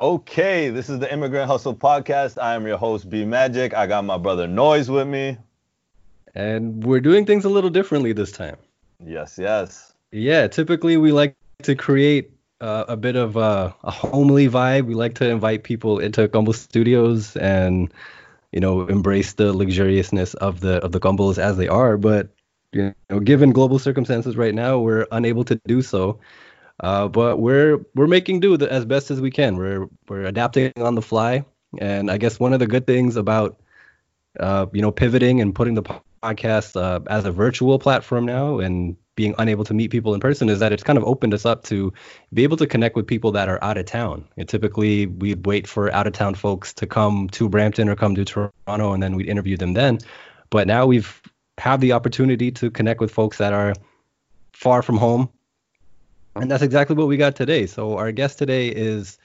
Okay, this is the Immigrant Hustle Podcast. I am your host, B Magic. I got my brother Noyz with me. And we're doing things a little differently this time. Yes, yes. Yeah, typically we like to create uh, a bit of a, a homely vibe. We like to invite people into Gumble Studios and you know embrace the luxuriousness of the of the Gumbles as they are. But you know, given global circumstances right now, we're unable to do so. Uh, but we're we're making do as best as we can. We're we're adapting on the fly, and I guess one of the good things about uh, you know pivoting and putting the podcast uh, as a virtual platform now and being unable to meet people in person is that it's kind of opened us up to be able to connect with people that are out of town. And typically we'd wait for out of town folks to come to Brampton or come to Toronto and then we'd interview them then. But now we've have the opportunity to connect with folks that are far from home and that's exactly what we got today. So our guest today is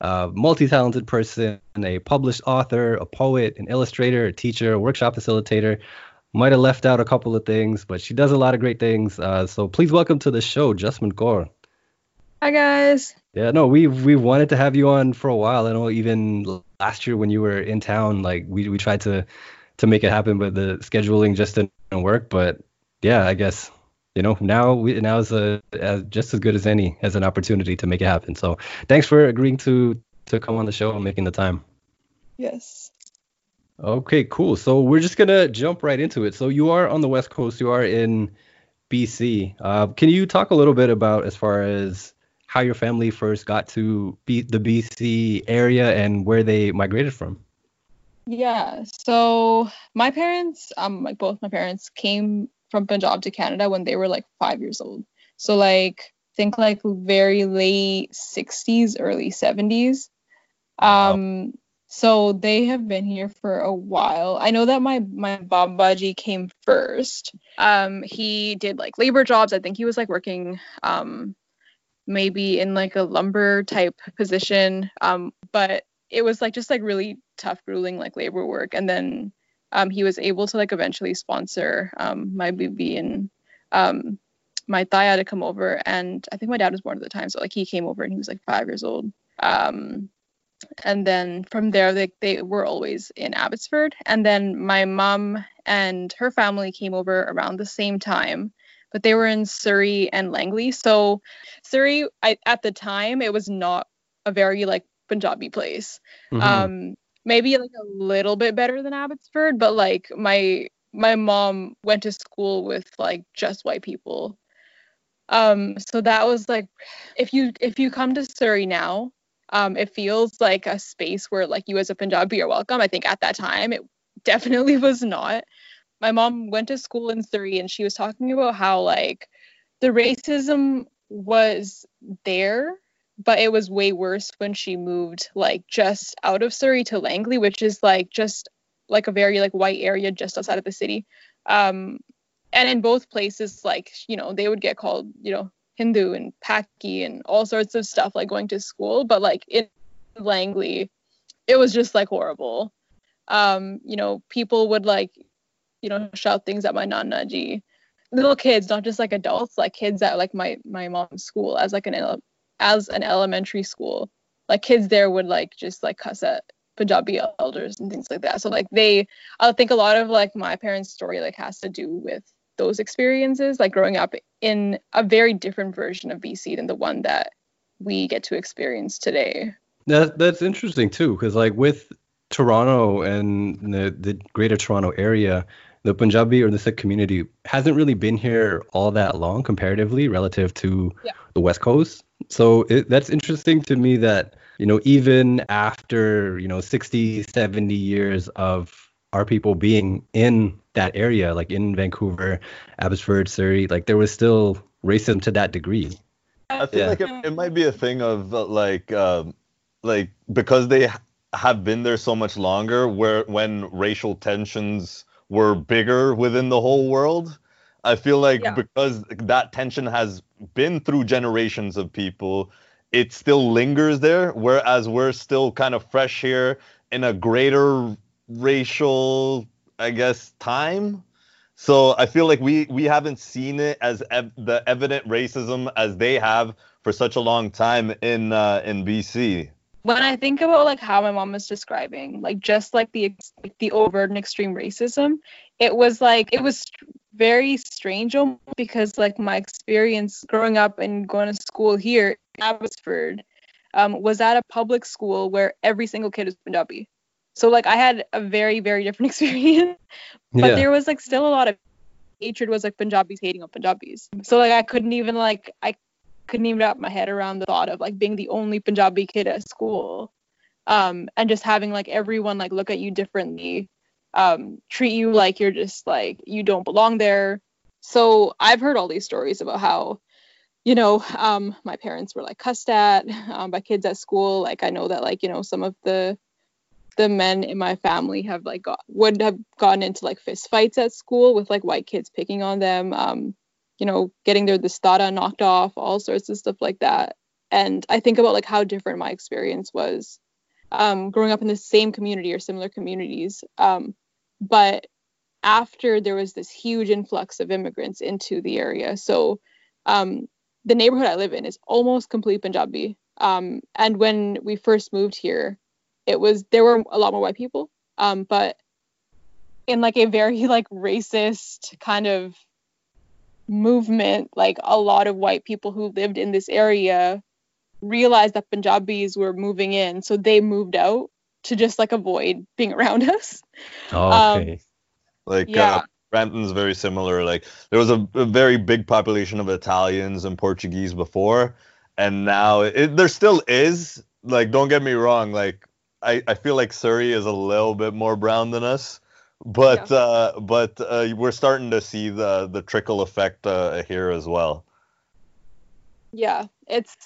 a multi-talented person, a published author, a poet, an illustrator, a teacher, a workshop facilitator. Might have left out a couple of things, but she does a lot of great things. Uh, so please welcome to the show, Jusmun Kaur. Hi guys. Yeah, no, we we wanted to have you on for a while. I know even last year when you were in town, like we we tried to to make it happen, but the scheduling just didn't work. But yeah, I guess you know now we now is a, a, just as good as any as an opportunity to make it happen. So thanks for agreeing to to come on the show and making the time. Yes. Okay cool. So we're just gonna jump right into it. So you are on the west coast. You are in bc uh, can you talk a little bit about as far as how your family first got to B- the bc area and where they migrated from? Yeah. So my parents um like both my parents came from Punjab to Canada when they were like five years old. So like think like very late 60s, early 70s. Um, wow. so they have been here for a while. I know that my my Babaji came first. Um, he did like labor jobs. I think he was like working um maybe in like a lumber type position. Um, but it was like just like really tough, grueling like labor work. And then um, he was able to like eventually sponsor um, my baby and um, my Thaya to come over. And I think my dad was born at the time, so like he came over and he was like five years old. Um, and then from there, they they were always in Abbotsford. And then my mom and her family came over around the same time, but they were in Surrey and Langley. So Surrey, I, at the time, it was not a very like Punjabi place. Mm-hmm. Um, maybe like a little bit better than Abbotsford, but like my my mom went to school with like just white people. Um, so that was like if you if you come to Surrey now, um, it feels like a space where like you as a Punjabi are welcome. I think at that time it definitely was not. My mom went to school in Surrey and she was talking about how like the racism was there but it was way worse when she moved like just out of Surrey to Langley, which is like just like a very like white area just outside of the city. Um, and in both places, like you know, they would get called you know Hindu and Paki and all sorts of stuff like going to school, but like in Langley, it was just like horrible. Um, you know, people would like you know shout things at my nana ji little kids not just like adults like kids at like my my mom's school as like an as an elementary school, like kids there would like just like cuss at Punjabi elders and things like that. So like they, I think a lot of like my parents' story like has to do with those experiences, like growing up in a very different version of BC than the one that we get to experience today. That that's interesting too, because like with Toronto and the the Greater Toronto area, the Punjabi or the Sikh community hasn't really been here all that long comparatively relative to yeah. the West Coast. So it, that's interesting to me that, you know, even after, you know, 60, 70 years of our people being in that area, like in Vancouver, Abbotsford, Surrey, like there was still racism to that degree. I feel yeah. like it, it, might be a thing of uh, like, um, like because they have been there so much longer, where when racial tensions were bigger within the whole world, I feel like yeah. because that tension has been through generations of people, it still lingers there. Whereas we're still kind of fresh here in a greater racial, I guess, time. So I feel like we we haven't seen it as ev- the evident racism as they have for such a long time in uh, in BC. when I think about like how my mom was describing, like just like the like the overt and extreme racism, it was like it was very strange because like my experience growing up and going to school here in Abbotsford um, was at a public school where every single kid is Punjabi. So like I had a very very different experience, but yeah. there was like still a lot of hatred was like Punjabis hating on Punjabis. So like I couldn't even like I couldn't even wrap my head around the thought of like being the only Punjabi kid at school. Um, and just having like everyone like look at you differently, um, treat you like you're just like you don't belong there. So I've heard all these stories about how, you know, um, my parents were like cussed at um, by kids at school. Like I know that like you know some of the the men in my family have like got would have gotten into like fist fights at school with like white kids picking on them. Um, you know, getting their dastar knocked off, all sorts of stuff like that. And I think about like how different my experience was um, growing up in the same community or similar communities. Um, but after there was this huge influx of immigrants into the area, so um, the neighborhood I live in is almost complete Punjabi. Um, and when we first moved here, it was there were a lot more white people, um, but in like a very like racist kind of movement, like a lot of white people who lived in this area realized that Punjabis were moving in, so they moved out to just like avoid being around us. Oh, okay. Um, like yeah. Uh, Brampton's very similar. Like there was a, a, very big population of Italians and Portuguese before, and now it, there still is. Like don't get me wrong. Like I, I feel like Surrey is a little bit more brown than us, but yeah. uh, but uh, we're starting to see the the trickle effect uh, here as well. Yeah, it's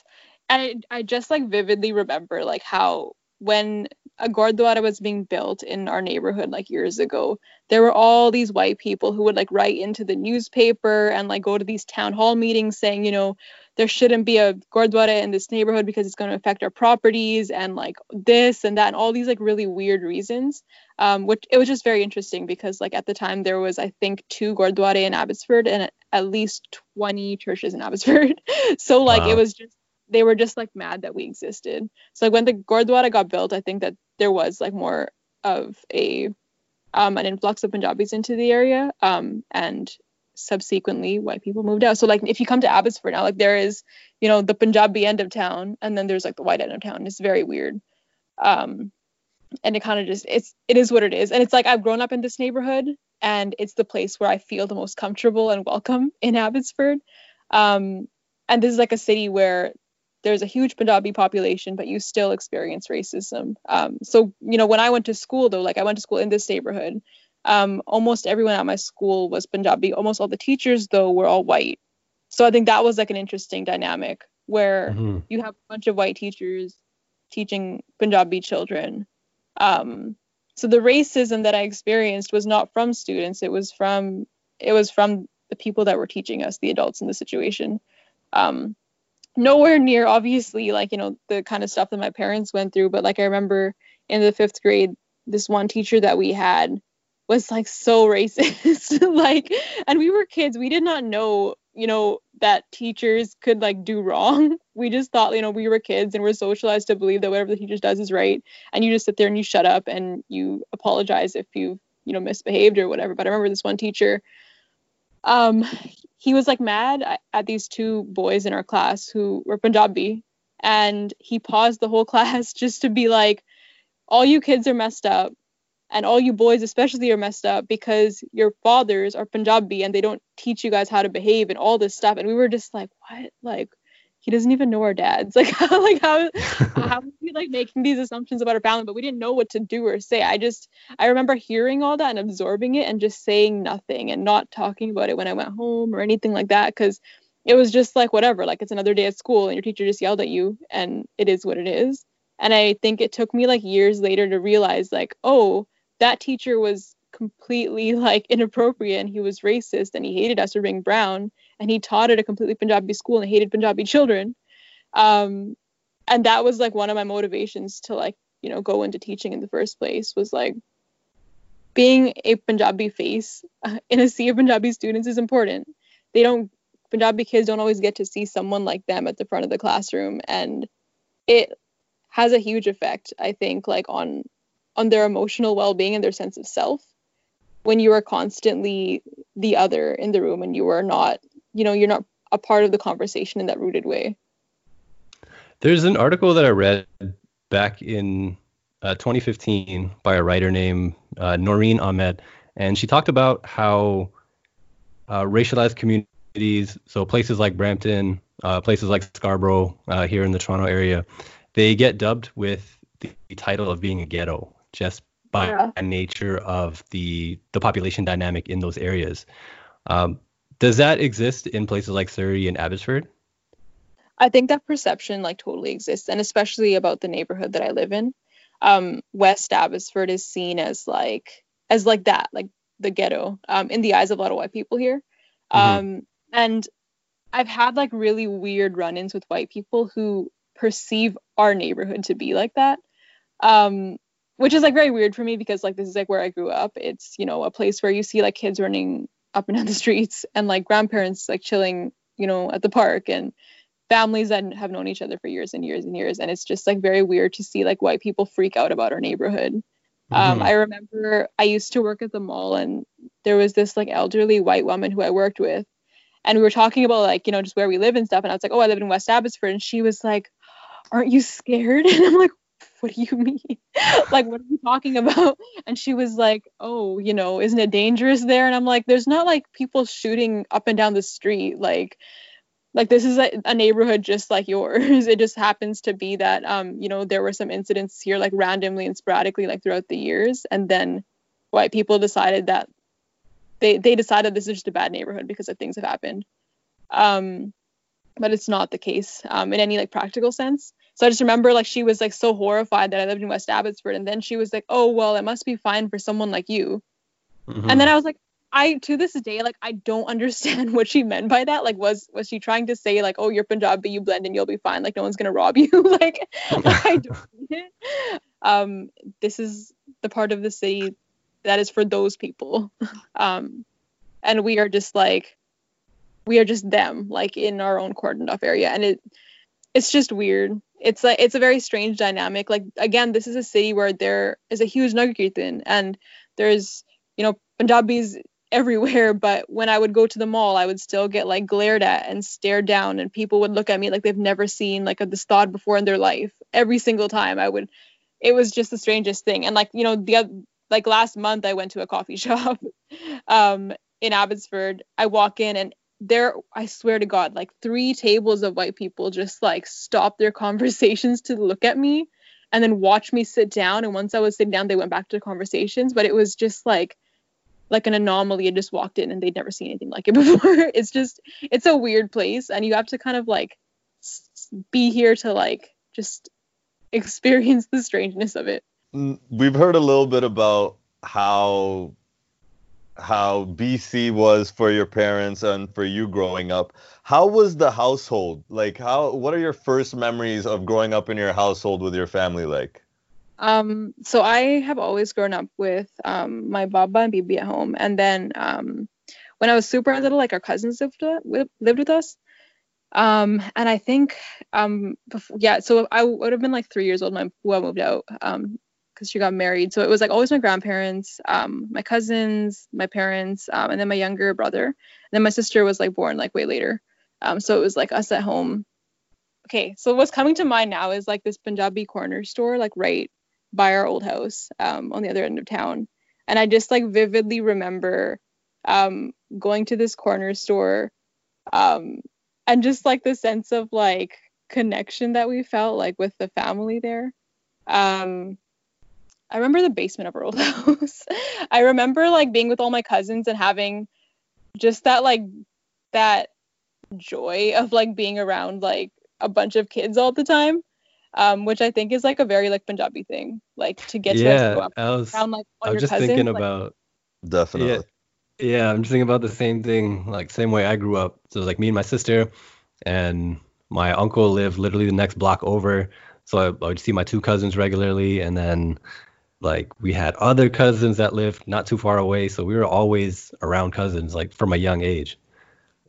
I, I just like vividly remember like how when a gurdwara was being built in our neighborhood like years ago there were all these white people who would like write into the newspaper and like go to these town hall meetings saying you know there shouldn't be a gurdwara in this neighborhood because it's going to affect our properties and like this and that and all these like really weird reasons um, which it was just very interesting because like at the time there was i think two gurdwara in abbotsford and at least 20 churches in abbotsford so like wow. it was just they were just like mad that we existed so like when the gurdwara got built i think that there was like more of a um, an influx of punjabis into the area um, and subsequently white people moved out. So like if you come to Abbotsford now, like there is, you know, the Punjabi end of town and then there's like the white end of town. It's very weird. Um and it kind of just it's it is what it is. And it's like I've grown up in this neighborhood and it's the place where I feel the most comfortable and welcome in Abbotsford. Um and this is like a city where there's a huge Punjabi population, but you still experience racism. Um, so, you know, when I went to school, though, like I went to school in this neighborhood, um, almost everyone at my school was Punjabi. Almost all the teachers, though, were all white. So I think that was like an interesting dynamic where mm-hmm. you have a bunch of white teachers teaching Punjabi children. Um, so the racism that I experienced was not from students; it was from it was from the people that were teaching us, the adults in the situation. Um, nowhere near, obviously, like you know the kind of stuff that my parents went through, but like I remember in the fifth grade, this one teacher that we had was like so racist like and we were kids. We did not know you know that teachers could like do wrong. We just thought you know we were kids and we're socialized to believe that whatever the teacher does is right and you just sit there and you shut up and you apologize if you you know misbehaved or whatever. But i remember this one teacher um he was like mad at these two boys in our class who were punjabi and he paused the whole class just to be like all you kids are messed up and all you boys especially are messed up because your fathers are Punjabi and they don't teach you guys how to behave and all this stuff. And we were just like, what? Like, he doesn't even know our dads. Like, how, like how how we like making these assumptions about our family, but we didn't know what to do or say. I just I remember hearing all that and absorbing it and just saying nothing and not talking about it when I went home or anything like that because it was just like whatever. Like it's another day at school and your teacher just yelled at you and it is what it is. And I think it took me like years later to realize like, oh, that teacher was completely like inappropriate and he was racist and he hated us for being brown and he taught at a completely Punjabi school and hated Punjabi children. Um, and that was like one of my motivations to like, you know, go into teaching in the first place was like being a Punjabi face in a sea of Punjabi students is important. They don't Punjabi kids don't always get to see someone like them at the front of the classroom and it has a huge effect, I think, like on on their emotional well-being and their sense of self when you are constantly the other in the room and you are not, you know, you're not a part of the conversation in that rooted way. There's an article that I read back in uh, 2015 by a writer named uh, Noreen Ahmed, and she talked about how uh, racialized communities, so places like Brampton, uh, places like Scarborough uh, here in the Toronto area, they get dubbed with the title of being a ghetto just by yeah. nature of the the population dynamic in those areas. Um, does that exist in places like Surrey and Abbotsford? I think that perception like totally exists, and especially about the neighborhood that I live in. Um, West Abbotsford is seen as like as like that, like the ghetto, um, in the eyes of a lot of white people here. Mm-hmm. Um, and I've had like really weird run-ins with white people who perceive our neighborhood to be like that. Um, which is like very weird for me because like this is like where I grew up. It's you know a place where you see like kids running up and down the streets and like grandparents like chilling you know at the park and families that have known each other for years and years and years. And it's just like very weird to see like white people freak out about our neighborhood. Um, mm-hmm. Um, I remember I used to work at the mall and there was this like elderly white woman who I worked with. And we were talking about like you know just where we live and stuff. And I was like oh I live in West Abbotsford. And she was like aren't you scared? And I'm like what do you mean? like, what are you talking about? And she was like, oh, you know, isn't it dangerous there? And I'm like, there's not like people shooting up and down the street. Like, like this is a, a neighborhood just like yours. it just happens to be that, um, you know, there were some incidents here like randomly and sporadically like throughout the years. And then white people decided that they, they decided this is just a bad neighborhood because of things have happened. Um, but it's not the case um, in any like practical sense. So I just remember like she was like so horrified that I lived in West Abbotsford, and then she was like, "Oh well, it must be fine for someone like you." Mm-hmm. And then I was like, I to this day like I don't understand what she meant by that. Like was was she trying to say like, "Oh, you're Punjabi, you blend and you'll be fine. Like no one's gonna rob you." like I don't it. Um, this is the part of the city that is for those people. Um, and we are just like we are just them like in our own cordoned off area and it it's just weird it's like it's a very strange dynamic. Like again, this is a city where there is a huge Nagar and there's you know Punjabis everywhere. But when I would go to the mall, I would still get like glared at and stared down, and people would look at me like they've never seen like a dastar before in their life. Every single time, I would. It was just the strangest thing. And like you know the like last month, I went to a coffee shop um, in Abbotsford. I walk in and there i swear to god like three tables of white people just like stopped their conversations to look at me and then watch me sit down. And once i was sitting down they went back to conversations. But it was just like like an anomaly. And just walked in and they'd never seen anything like it before. It's just it's a weird place. And you have to kind of like be here to like just experience the strangeness of it. Mm, we've heard a little bit about how how BC was for your parents and for you growing up. How was the household? Like how what are your first memories of growing up in your household with your family like? Um so I have always grown up with um my baba and bibi at home and then um when I was super little like our cousins lived with, lived with us. Um and I think um before, yeah so I would have been like 3 years old when I moved out um because she got married. So it was like always my grandparents, um, my cousins, my parents, um, and then my younger brother. And then my sister was like born like way later. Um, so it was like us at home. Okay, so what's coming to mind now is like this Punjabi corner store, like right by our old house um, on the other end of town. And I just like vividly remember um, going to this corner store um, and just like the sense of like connection that we felt like with the family there. Um, I remember the basement of our old house. I remember like being with all my cousins and having just that like that joy of like being around like a bunch of kids all the time. Um, which I think is like a very like Punjabi thing, like to get yeah, to go up I was, around like I was just cousins, thinking like, about definitely. Yeah, yeah, I'm just thinking about the same thing, like same way I grew up. So it was like me and my sister, and my uncle lived literally the next block over. So I, I would see my two cousins regularly, and then like we had other cousins that lived not too far away so we were always around cousins like from a young age.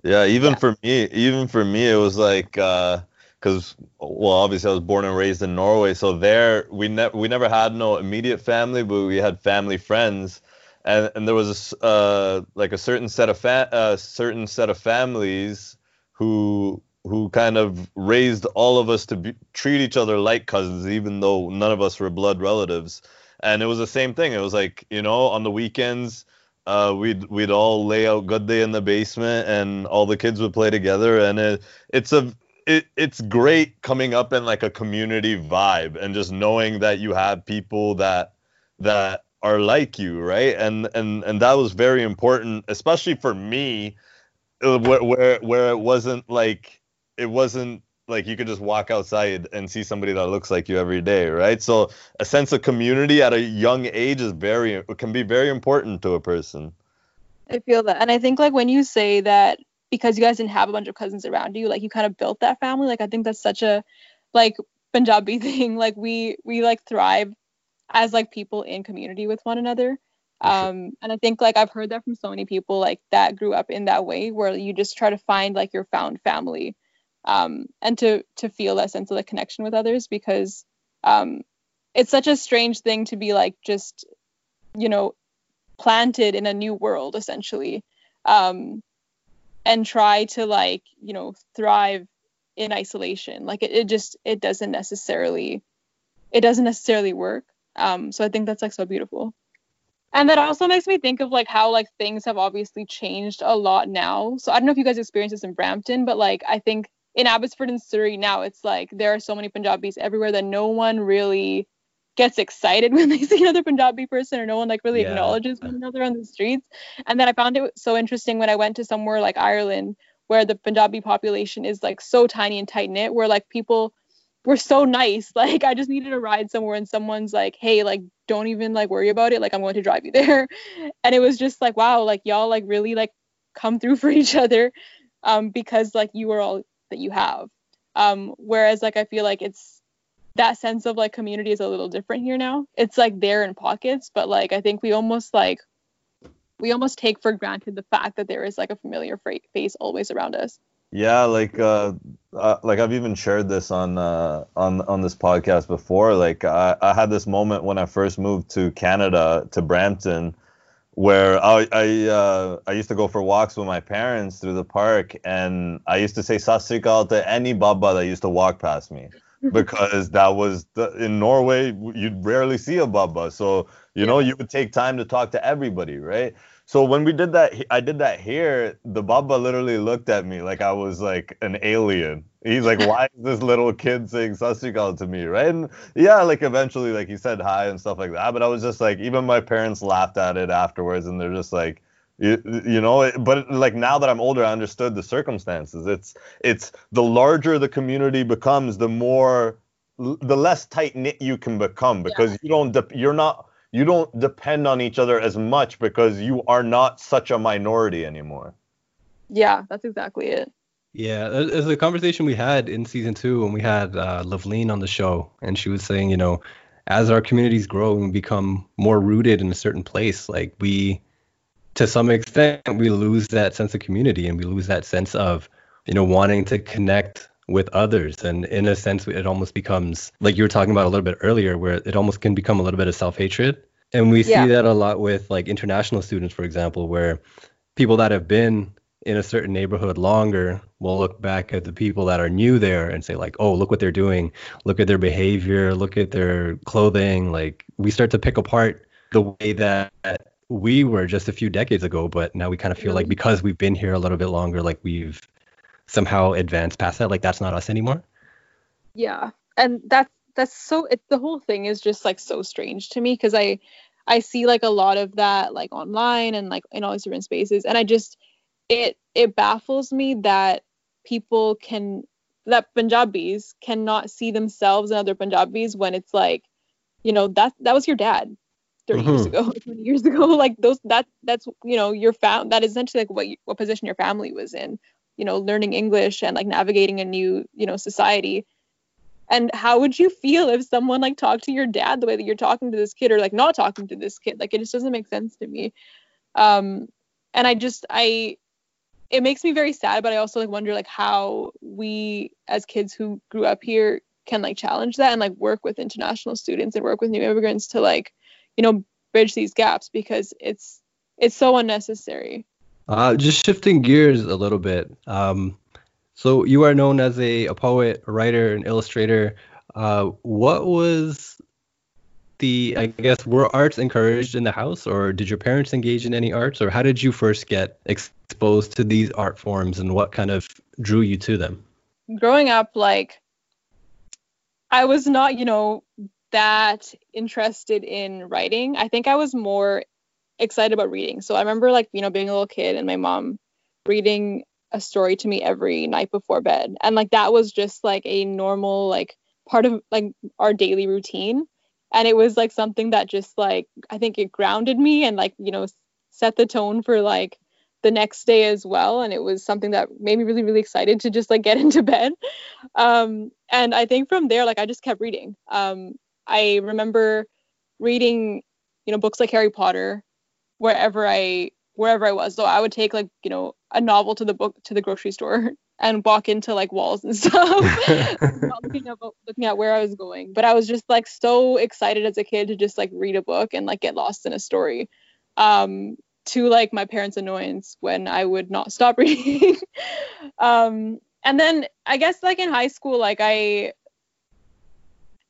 Yeah even yeah. for me even for me it was like uh because well obviously I was born and raised in Norway so there we never we never had no immediate family but we had family friends. And and there was a uh, like a certain set of fa- uh, certain set of families who who kind of raised all of us to be, treat each other like cousins even though none of us were blood relatives and it was the same thing. It was like you know on the weekends uh, we'd we'd all lay out good day in the basement and all the kids would play together. And it, it's a it, it's great coming up in like a community vibe and just knowing that you have people that that are like you right? And and and that was very important especially for me uh, where where, where it wasn't like it wasn't like you could just walk outside and see somebody that looks like you every day right? So a sense of community at a young age is very can be very important to a person. I feel that. And i think like when you say that because you guys didn't have a bunch of cousins around you like you kind of built that family like i think that's such a like punjabi thing. Like we we like thrive as like people in community with one another. Um and i think like i've heard that from so many people like that grew up in that way where you just try to find like your found family um and to to feel that sense of the connection with others because um it's such a strange thing to be like just you know planted in a new world essentially um and try to like you know thrive in isolation like it, it just it doesn't necessarily it doesn't necessarily work um, so I think that's like so beautiful. And that also makes me think of like how like things have obviously changed a lot now. So I don't know if you guys experienced this in Brampton, but like I think in Abbotsford and Surrey now it's like there are so many Punjabis everywhere that no one really gets excited when they see another Punjabi person or no one like really yeah. acknowledges one another on the streets. And then I found it so interesting when I went to somewhere like Ireland where the Punjabi population is like so tiny and tight knit where like people were so nice. Like I just needed a ride somewhere and someone's like, "Hey, like don't even like worry about it. Like I'm going to drive you there." And it was just like, "Wow, like y'all like really like come through for each other um because like you are all that you have." Um whereas like I feel like it's that sense of like community is a little different here now. It's like there in pockets, but like I think we almost like we almost take for granted the fact that there is like a familiar face always around us. Yeah, like uh, uh, like I've even shared this on uh, on on this podcast before. Like I, I had this moment when I first moved to Canada to Brampton, where I I, uh, I used to go for walks with my parents through the park, and I used to say "Sat to any baba that used to walk past me, because that was the, in Norway you'd rarely see a baba, so you know you would take time to talk to everybody, right? So when we did that, I did that here. The Baba literally looked at me like I was like an alien. He's like, "Why is this little kid saying "Sat Sri Akal" to me?" Right? And yeah, like eventually, like he said hi and stuff like that. But I was just like, even my parents laughed at it afterwards, and they're just like, you, you know. But like now that I'm older, I understood the circumstances. It's it's the larger the community becomes, the more the less tight knit you can become because yeah. you don't you're not you don't depend on each other as much because you are not such a minority anymore. Yeah, that's exactly it. Yeah, there's a conversation we had in season two when we had uh, Loveline on the show, and she was saying, you know, as our communities grow and become more rooted in a certain place, like we, to some extent, we lose that sense of community and we lose that sense of, you know, wanting to connect with others. And in a sense, it almost becomes like you were talking about a little bit earlier, where it almost can become a little bit of self hatred. And we yeah. see that a lot with like international students, for example, where people that have been in a certain neighborhood longer will look back at the people that are new there and say like oh look what they're doing look at their behavior look at their clothing like we start to pick apart the way that we were just a few decades ago but now we kind of feel mm-hmm. like because we've been here a little bit longer like we've somehow advance past that. Like that's not us anymore. Yeah. And that's that's so it the whole thing is just like so strange to me because i i see like a lot of that like online and like in all these different spaces. And i just it it baffles me that people can that punjabis cannot see themselves in other punjabis when it's like you know that that was your dad 30 mm-hmm. years ago 20 years ago. Like those that that's you know your fam that is essentially like what you, what position your family was in you know learning english and like navigating a new you know society. And how would you feel if someone like talked to your dad the way that you're talking to this kid or like not talking to this kid? Like it just doesn't make sense to me. Um and i just i it makes me very sad, but I also like wonder like how we as kids who grew up here can like challenge that and like work with international students and work with new immigrants to like, you know, bridge these gaps because it's it's so unnecessary. Uh, just shifting gears a little bit. Um, so you are known as a, a poet, a writer, an illustrator. Uh, what was the I guess were arts encouraged in the house, or did your parents engage in any arts, or how did you first get exposed to these art forms, and what kind of drew you to them? Growing up, like I was not, you know, that interested in writing. I think I was more excited about reading. So I remember like, you know, being a little kid and my mom reading a story to me every night before bed. And like that was just like a normal like part of like our daily routine and it was like something that just like i think it grounded me and like you know set the tone for like the next day as well and it was something that made me really really excited to just like get into bed um and i think from there like i just kept reading um i remember reading you know books like harry potter wherever i wherever i was. So i would take like you know a novel to the book to the grocery store and walk into like walls and stuff looking, at, looking at where i was going. But i was just like so excited as a kid to just like read a book and like get lost in a story um to like my parents annoyance when i would not stop reading. Um and then i guess like in high school like i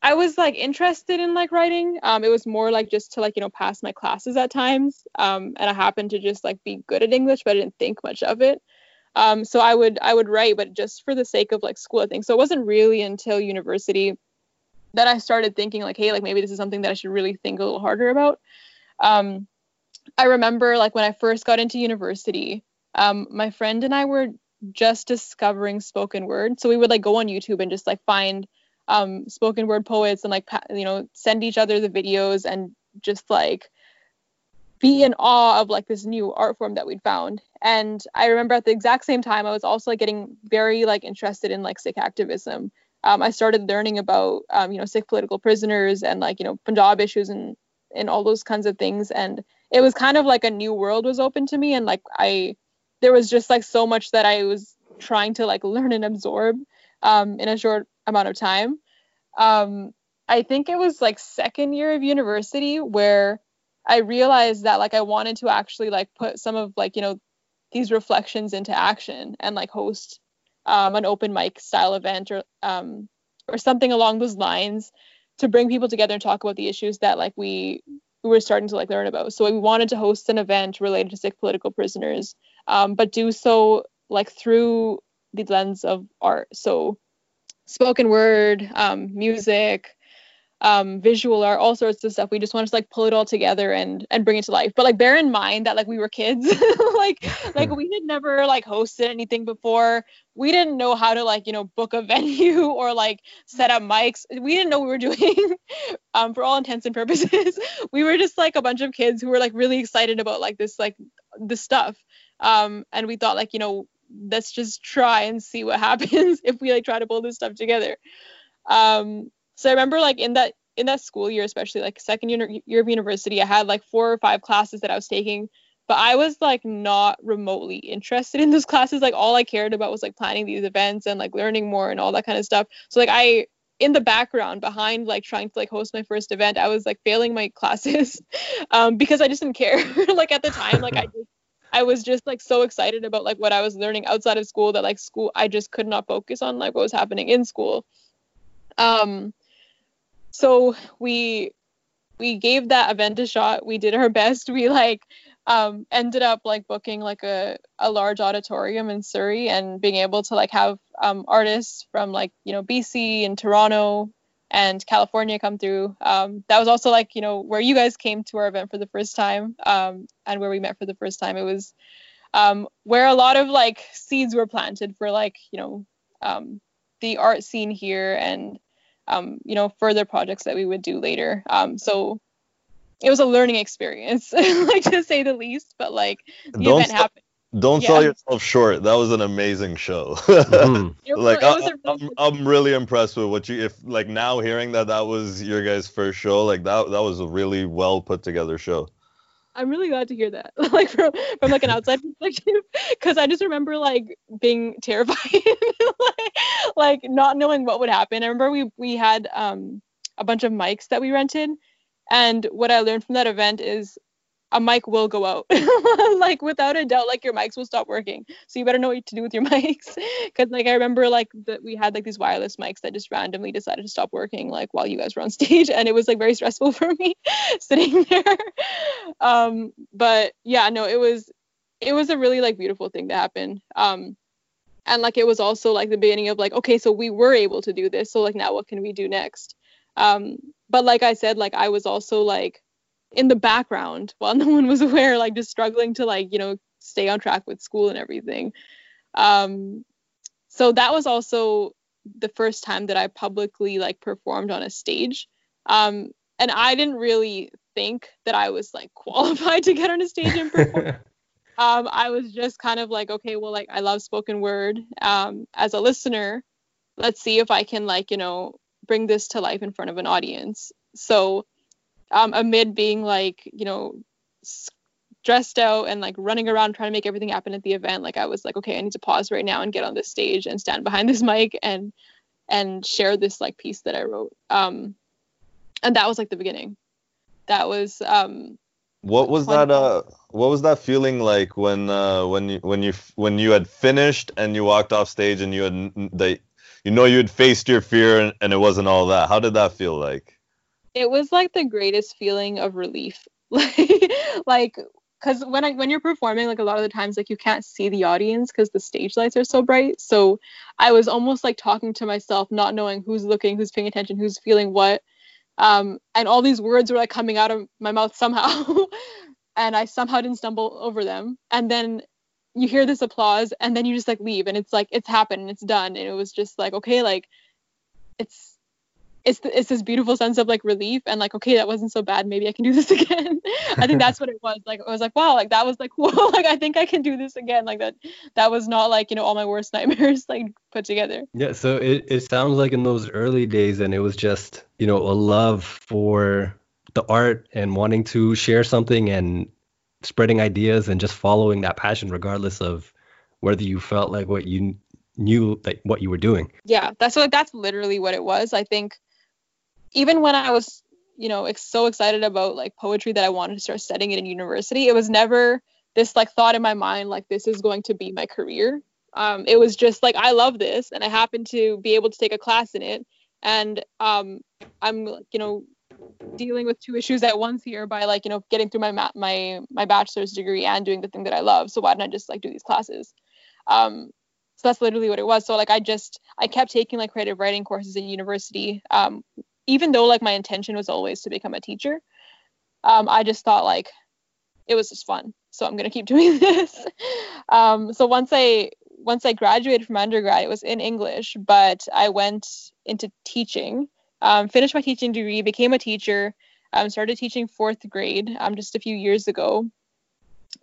I was like interested in like writing. Um, it was more like just to like you know pass my classes at times. Um, and I happened to just like be good at English, but I didn't think much of it. Um, so I would I would write, but just for the sake of like school, I think. So it wasn't really until university that I started thinking like, hey, like maybe this is something that I should really think a little harder about. Um, I remember like when I first got into university, um, my friend and I were just discovering spoken word, so we would like go on YouTube and just like find um, spoken word poets and like you know send each other the videos and just like be in awe of like this new art form that we'd found. And I remember at the exact same time, I was also like getting very like interested in like Sikh activism. Um, I started learning about um, you know Sikh political prisoners and like you know Punjab issues and and all those kinds of things. And it was kind of like a new world was open to me. And like I, there was just like so much that I was trying to like learn and absorb um, in a short amount of time. Um, I think it was like second year of university where I realized that like I wanted to actually like put some of like you know these reflections into action and like host um, an open mic style event or um, or something along those lines to bring people together and talk about the issues that like we we were starting to like learn about. So we wanted to host an event related to Sikh political prisoners, um, but do so like through the lens of art. So spoken word, um, music, um, visual art, all sorts of stuff. We just wanted to like pull it all together and and bring it to life. But like bear in mind that like we were kids, like like we had never like hosted anything before. We didn't know how to like you know book a venue or like set up mics. We didn't know what we were doing. um, for all intents and purposes, we were just like a bunch of kids who were like really excited about like this like this stuff. Um, and we thought like you know let's just try and see what happens if we like try to pull this stuff together. Um, so I remember like in that in that school year, especially like second year, year of university, I had like four or five classes that I was taking, but I was like not remotely interested in those classes. Like all I cared about was like planning these events and like learning more and all that kind of stuff. So like I in the background behind like trying to like host my first event, I was like failing my classes um, because I just didn't care. like at the time, like I just I was just like so excited about like what I was learning outside of school that like school I just could not focus on like what was happening in school. Um so we we gave that event a shot. We did our best. We like um, ended up like booking like a, a large auditorium in Surrey and being able to like have um, artists from like you know BC and Toronto and California come through. Um, that was also like you know where you guys came to our event for the first time um, and where we met for the first time. It was um, where a lot of like seeds were planted for like you know um, the art scene here and um, you know, further projects that we would do later. Um, so it was a learning experience, like to say the least. But like the don't event happened. Don't Yeah. sell yourself short. That was an amazing show. Mhm. Like it was I, a really I'm, I'm really impressed with what you if like now hearing that that was your guys' first show like that that was a really well put together show I'm really glad to hear that, like from from like an outside perspective, because I just remember like being terrified, like, like not knowing what would happen. I remember we we had um a bunch of mics that we rented, and what I learned from that event is a mic will go out. Like without a doubt like your mics will stop working. So you better know what to do with your mics. Because like i remember like that we had like these wireless mics that just randomly decided to stop working like while you guys were on stage and it was like very stressful for me sitting there. Um but yeah no it was it was a really like beautiful thing to happen. Um and like it was also like the beginning of like okay so we were able to do this so like now what can we do next? Um but like i said like i was also like in the background while no one was aware, like just struggling to like, you know, stay on track with school and everything. Um, so that was also the first time that I publicly like performed on a stage. Um, and I didn't really think that I was like qualified to get on a stage and perform. um, I was just kind of like, okay, well, like I love spoken word. Um, as a listener, let's see if I can like, you know, bring this to life in front of an audience. So um, amid being like you know stressed out and like running around trying to make everything happen at the event like i was like okay i need to pause right now and get on this stage and stand behind this mic and and share this like piece that i wrote. Um and that was like the beginning. That was um what was that uh what was that feeling like when uh when you when you when you had finished and you walked off stage and you had the you know you had faced your fear and, and it wasn't all that? How did that feel like it was like the greatest feeling of relief. Like because when I when you're performing like a lot of the times like you can't see the audience because the stage lights are so bright. So I was almost like talking to myself not knowing who's looking who's paying attention who's feeling what. Um and all these words were like coming out of my mouth somehow. And I somehow didn't stumble over them. And then you hear this applause and then you just like leave. And it's like it's happened and it's done. And it was just like okay like it's it's the, it's this beautiful sense of like relief and like okay that wasn't so bad maybe I can do this again. I think that's what it was like. I was like wow like that was like cool like I think I can do this again like that that was not like you know all my worst nightmares like put together. Yeah, so it it sounds like in those early days and it was just you know a love for the art and wanting to share something and spreading ideas and just following that passion regardless of whether you felt like what you knew that what you were doing. Yeah, that's what that's literally what it was. I think even when I was, you know, ex- so excited about like poetry that I wanted to start studying it in university, it was never this like thought in my mind like this is going to be my career. Um, it was just like I love this, and I happen to be able to take a class in it, and um, I'm you know dealing with two issues at once here by like you know getting through my ma- my my bachelor's degree and doing the thing that I love. So why don't I just like do these classes? Um, so that's literally what it was. So like I just I kept taking like creative writing courses in university um, even though like my intention was always to become a teacher, um, I just thought like it was just fun. So I'm gonna keep doing this. um, so once I once I graduated from undergrad, it was in English, but I went into teaching, um, finished my teaching degree, became a teacher, um, started teaching fourth grade um, just a few years ago.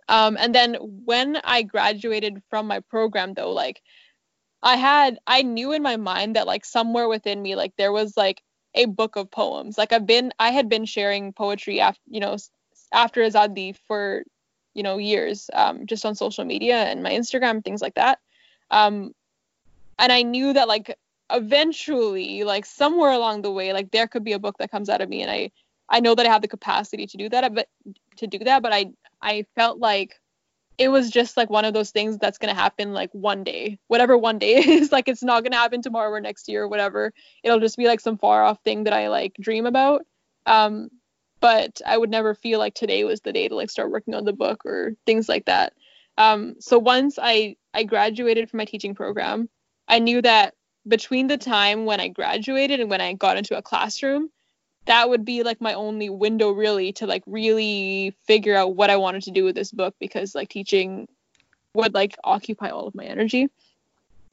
Um, and then when I graduated from my program, though, like I had, I knew in my mind that like somewhere within me, like there was like a book of poems. Like I've been, I had been sharing poetry after, you know, after Azadi for, you know, years, um, just on social media and my Instagram, things like that. Um, and I knew that like eventually, like somewhere along the way, like there could be a book that comes out of me, and I, I know that I have the capacity to do that, but to do that, but I, I felt like it was just like one of those things that's going to happen like one day. Whatever one day is like it's not going to happen tomorrow or next year or whatever. It'll just be like some far off thing that i like dream about. Um but i would never feel like today was the day to like start working on the book or things like that. Um so once i i graduated from my teaching program i knew that between the time when i graduated and when i got into a classroom that would be like my only window really to like really figure out what I wanted to do with this book because like teaching would like occupy all of my energy.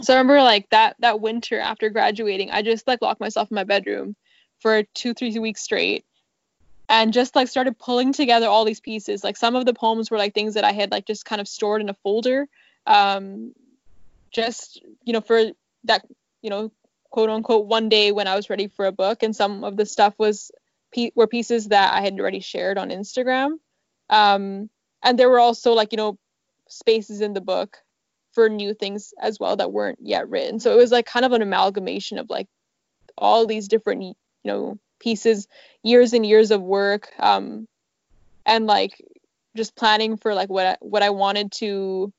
So I remember like that that winter after graduating, I just like locked myself in my bedroom for two, three weeks straight and just like started pulling together all these pieces. Like some of the poems were like things that I had like just kind of stored in a folder. Um just, you know, for that, you know, quote unquote one day when I was ready for a book, and some of the stuff was were pieces that I had already shared on Instagram. Um, and there were also like you know spaces in the book for new things as well that weren't yet written. So it was like kind of an amalgamation of like all these different you know pieces, years and years of work, um, and like just planning for like what I, what I wanted to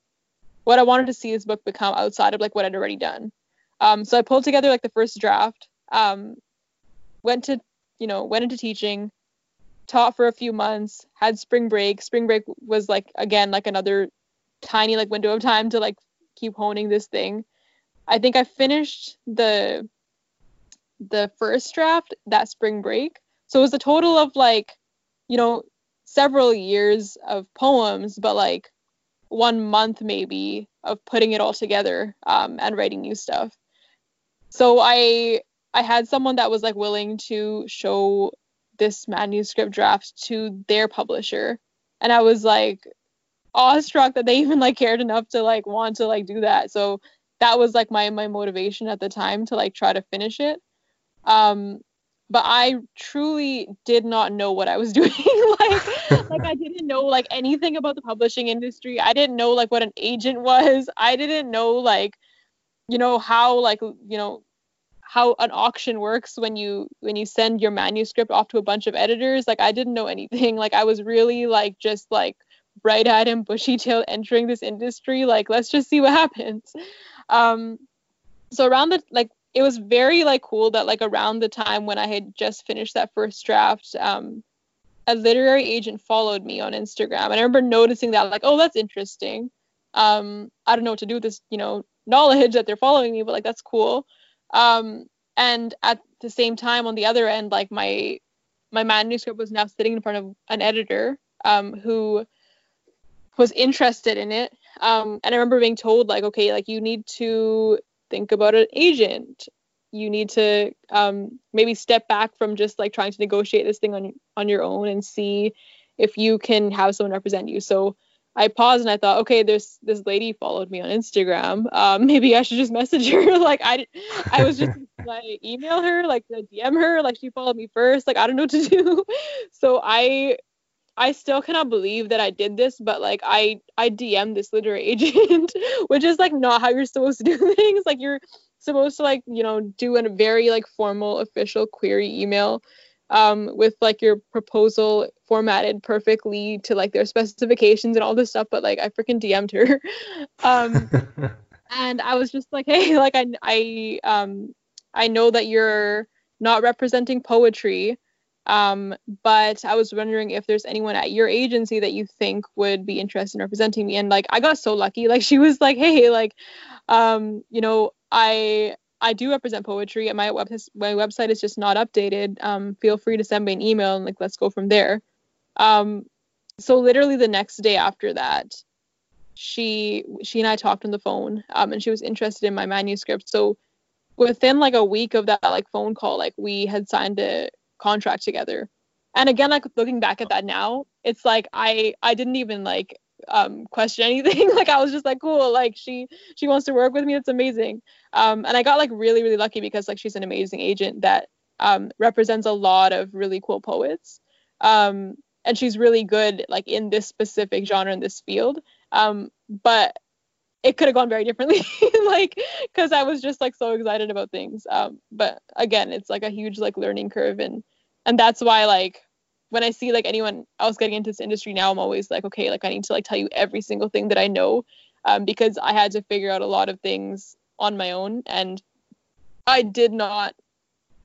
what I wanted to see this book become outside of like what I'd already done. Um, so I pulled together like the first draft, um, went to you know went into teaching, taught for a few months, had spring break. Spring break was like again like another tiny like window of time to like keep honing this thing. I think I finished the the first draft that spring break. So it was a total of like, you know, several years of poems, but like one month maybe of putting it all together um, and writing new stuff. So I I had someone that was like willing to show this manuscript draft to their publisher, and I was like awestruck that they even like cared enough to like want to like do that. So that was like my my motivation at the time to like try to finish it. Um, but I truly did not know what I was doing. like, like I didn't know like anything about the publishing industry. I didn't know like what an agent was. I didn't know like, you know, how like you know how an auction works when you when you send your manuscript off to a bunch of editors. Like I didn't know anything. Like I was really like just like bright-eyed and bushy-tailed entering this industry. Like let's just see what happens. Um, so around the like it was very like cool that like around the time when I had just finished that first draft, um, a literary agent followed me on Instagram, and I remember noticing that like, oh, that's interesting. Um, I don't know what to do with this, you know, knowledge that they're following me, but like that's cool. Um, and at the same time, on the other end, like my my manuscript was now sitting in front of an editor um, who was interested in it. Um, and I remember being told like, okay, like you need to think about an agent you need to um, maybe step back from just like trying to negotiate this thing on on your own and see if you can have someone represent you so i paused and i thought okay there's this lady followed me on instagram. Um, maybe i should just message her. Like i i was just like email her? Like dm her? Like she followed me first. Like i don't know what to do. So i I still cannot believe that I did this, but like I I DM this literary agent, which is like not how you're supposed to do things. Like you're supposed to like you know do a very like formal official query email um, with like your proposal formatted perfectly to like their specifications and all this stuff. But like I freaking DM'd her, um, and I was just like, hey, like I I um I know that you're not representing poetry um, but I was wondering if there's anyone at your agency that you think would be interested in representing me. And like I got so lucky. Like she was like, hey, like, um, you know, I I do represent poetry, and my web my website is just not updated. Um, feel free to send me an email and like let's go from there. Um, so literally the next day after that, she she and I talked on the phone. Um, and she was interested in my manuscript. So within like a week of that like phone call, like we had signed a contract together. And again, like looking back at that now, it's like I I didn't even like um, question anything. like I was just like, cool, like she she wants to work with me. It's amazing. Um, and I got like really really lucky because like she's an amazing agent that um, represents a lot of really cool poets. Um, and she's really good like in this specific genre in this field. Um, but it could have gone very differently like because i was just like so excited about things um but again it's like a huge like learning curve and and that's why like when i see like anyone else getting into this industry now i'm always like okay like i need to like tell you every single thing that i know um, because i had to figure out a lot of things on my own and i did not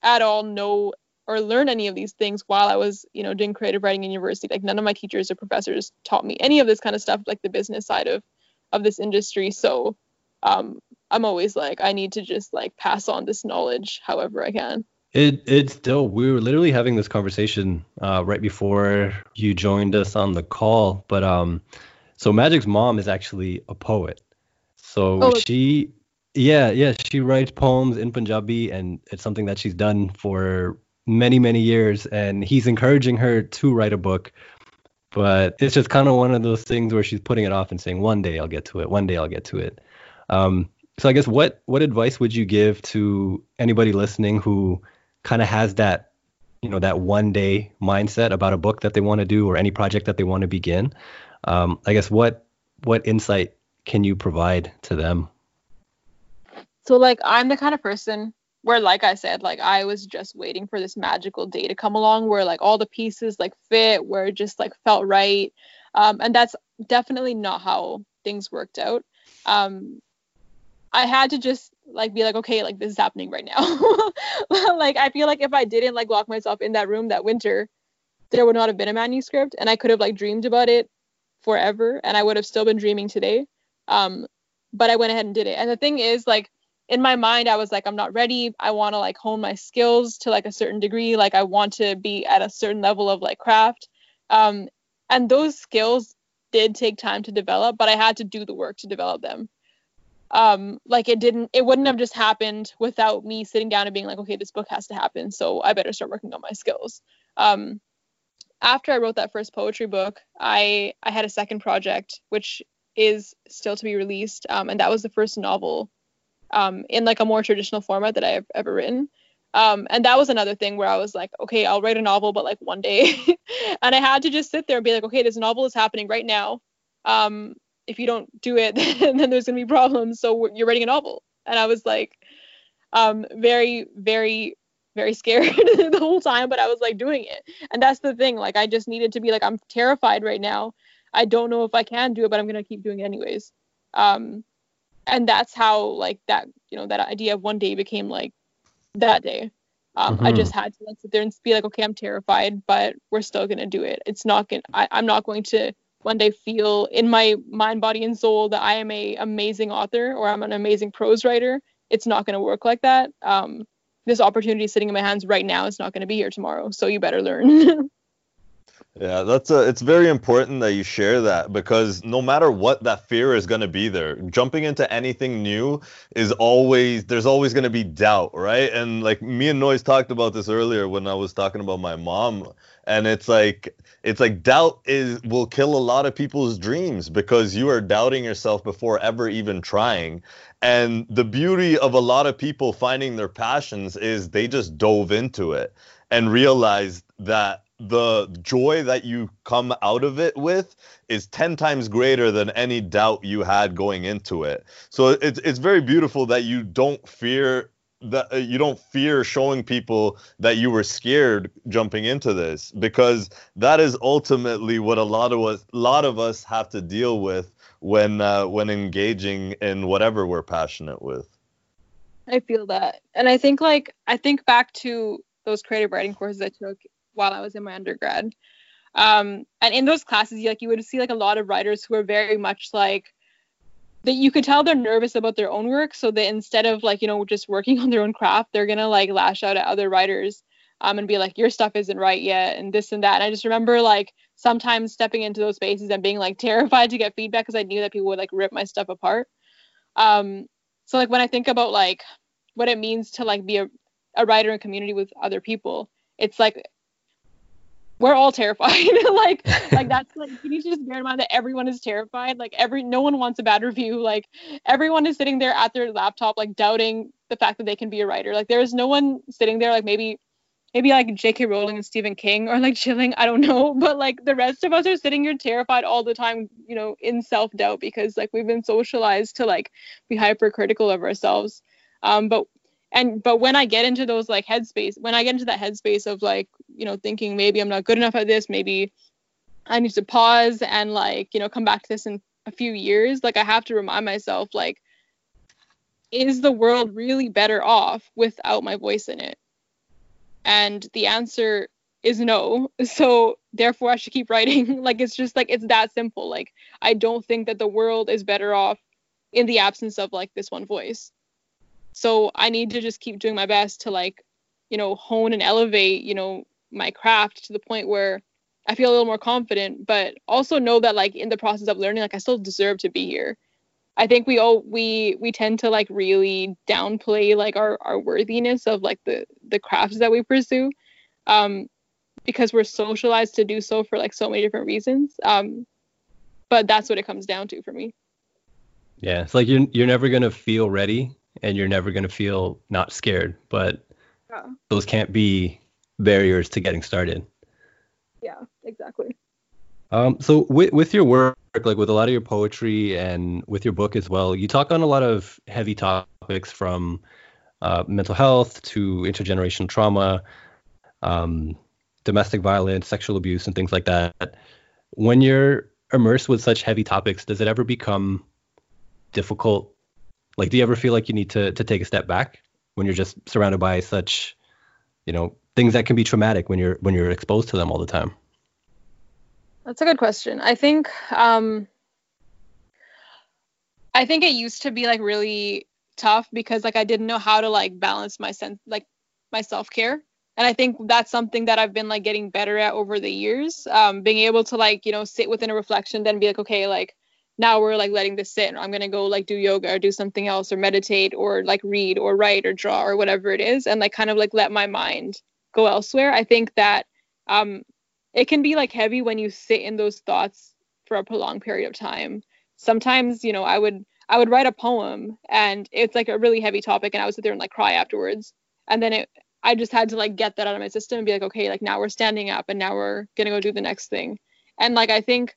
at all know or learn any of these things while i was you know doing creative writing in university like none of my teachers or professors taught me any of this kind of stuff like the business side of of this industry. So um, I'm always like, I need to just like pass on this knowledge however I can. It it's still we were literally having this conversation uh, right before you joined us on the call. But um, so Magic's mom is actually a poet. So oh, she yeah yeah she writes poems in Punjabi and it's something that she's done for many many years and he's encouraging her to write a book but it's just kind of one of those things where she's putting it off and saying one day I'll get to it, one day I'll get to it. Um, so I guess what what advice would you give to anybody listening who kind of has that you know that one day mindset about a book that they want to do or any project that they want to begin. Um, I guess what what insight can you provide to them? So like I'm the kind of person where like I said, like I was just waiting for this magical day to come along where like all the pieces like fit, where it just like felt right. Um, and that's definitely not how things worked out. Um, I had to just like be like, okay, like this is happening right now. like I feel like if I didn't like lock myself in that room that winter, there would not have been a manuscript, and I could have like dreamed about it forever, and I would have still been dreaming today. Um, but I went ahead and did it. And the thing is, like in my mind, I was like, I'm not ready. I want to like hone my skills to like a certain degree. Like I want to be at a certain level of like craft. Um, and those skills did take time to develop, but I had to do the work to develop them um like it didn't it wouldn't have just happened without me sitting down and being like okay this book has to happen so i better start working on my skills. Um after i wrote that first poetry book i i had a second project which is still to be released um and that was the first novel um in like a more traditional format that i've ever written. Um and that was another thing where i was like okay i'll write a novel but like one day. And i had to just sit there and be like okay this novel is happening right now. Um if you don't do it, then there's going to be problems. So you're writing a novel. And I was like, um, very, very, very scared the whole time, but I was like doing it. And that's the thing. Like, I just needed to be like, I'm terrified right now. I don't know if I can do it, but I'm going to keep doing it anyways. Um, and that's how, like, that, you know, that idea of one day became like that day. Um, mm-hmm. I just had to like sit there and be like, okay, I'm terrified, but we're still gonna do it. It's not gonna. I, I'm not going to one day feel in my mind, body, and soul that I am a amazing author or I'm an amazing prose writer. It's not going to work like that. Um, this opportunity sitting in my hands right now is not going to be here tomorrow. So you better learn. yeah, that's a, it's very important that you share that because no matter what that fear is going to be there, jumping into anything new is always there's always going to be doubt, right? And like me and Noyz talked about this earlier when I was talking about my mom and it's like it's like doubt is will kill a lot of people's dreams because you are doubting yourself before ever even trying and the beauty of a lot of people finding their passions is they just dove into it and realized that the joy that you come out of it with is 10 times greater than any doubt you had going into it. So it's it's very beautiful that you don't fear that uh, you don't fear showing people that you were scared jumping into this because that is ultimately what a lot of us lot of us have to deal with when uh, when engaging in whatever we're passionate with. I feel that. And i think like i think back to those creative writing courses i took while i was in my undergrad. Um, and in those classes like you would see like a lot of writers who are very much like that you could tell they're nervous about their own work so that instead of like you know just working on their own craft they're gonna like lash out at other writers um and be like your stuff isn't right yet and this and that. And i just remember like sometimes stepping into those spaces and being like terrified to get feedback because i knew that people would like rip my stuff apart. Um so like when i think about like what it means to like be a, a writer in community with other people it's like we're all terrified. like like that's like you need to just bear in mind that everyone is terrified. Like every no one wants a bad review. Like everyone is sitting there at their laptop like doubting the fact that they can be a writer. Like there is no one sitting there like maybe maybe like J.K. Rowling and Stephen King are like chilling. I don't know, but like the rest of us are sitting here terrified all the time, you know, in self doubt because like we've been socialized to like be hypercritical of ourselves. Um, but and but when i get into those like headspace when i get into that headspace of like you know thinking maybe i'm not good enough at this maybe i need to pause and like you know come back to this in a few years like i have to remind myself like is the world really better off without my voice in it? And the answer is no. So therefore i should keep writing. Like it's just like it's that simple. Like i don't think that the world is better off in the absence of like this one voice. So I need to just keep doing my best to like, you know, hone and elevate, you know, my craft to the point where I feel a little more confident, but also know that like in the process of learning, like I still deserve to be here. I think we all we we tend to like really downplay like our our worthiness of like the the crafts that we pursue, um, because we're socialized to do so for like so many different reasons. Um, but that's what it comes down to for me. Yeah, it's like you're you're never gonna feel ready and you're never going to feel not scared. But yeah. those can't be barriers to getting started. Yeah, exactly. Um, so with with your work, like with a lot of your poetry and with your book as well, you talk on a lot of heavy topics from uh, mental health to intergenerational trauma, um, domestic violence, sexual abuse, and things like that. When you're immersed with such heavy topics, does it ever become difficult? Like, do you ever feel like you need to to take a step back when you're just surrounded by such, you know, things that can be traumatic when you're when you're exposed to them all the time? That's a good question. I think um I think it used to be like really tough because like I didn't know how to like balance my sense like my self-care. And I think that's something that I've been like getting better at over the years. Um being able to like, you know, sit within a reflection then be like, okay, like now we're like letting this sit. I'm gonna go like do yoga or do something else or meditate or like read or write or draw or whatever it is and like kind of like let my mind go elsewhere. I think that um it can be like heavy when you sit in those thoughts for a prolonged period of time. Sometimes, you know, I would I would write a poem and it's like a really heavy topic and I would sit there and like cry afterwards. And then it I just had to like get that out of my system and be like, okay, like now we're standing up and now we're gonna go do the next thing. And like I think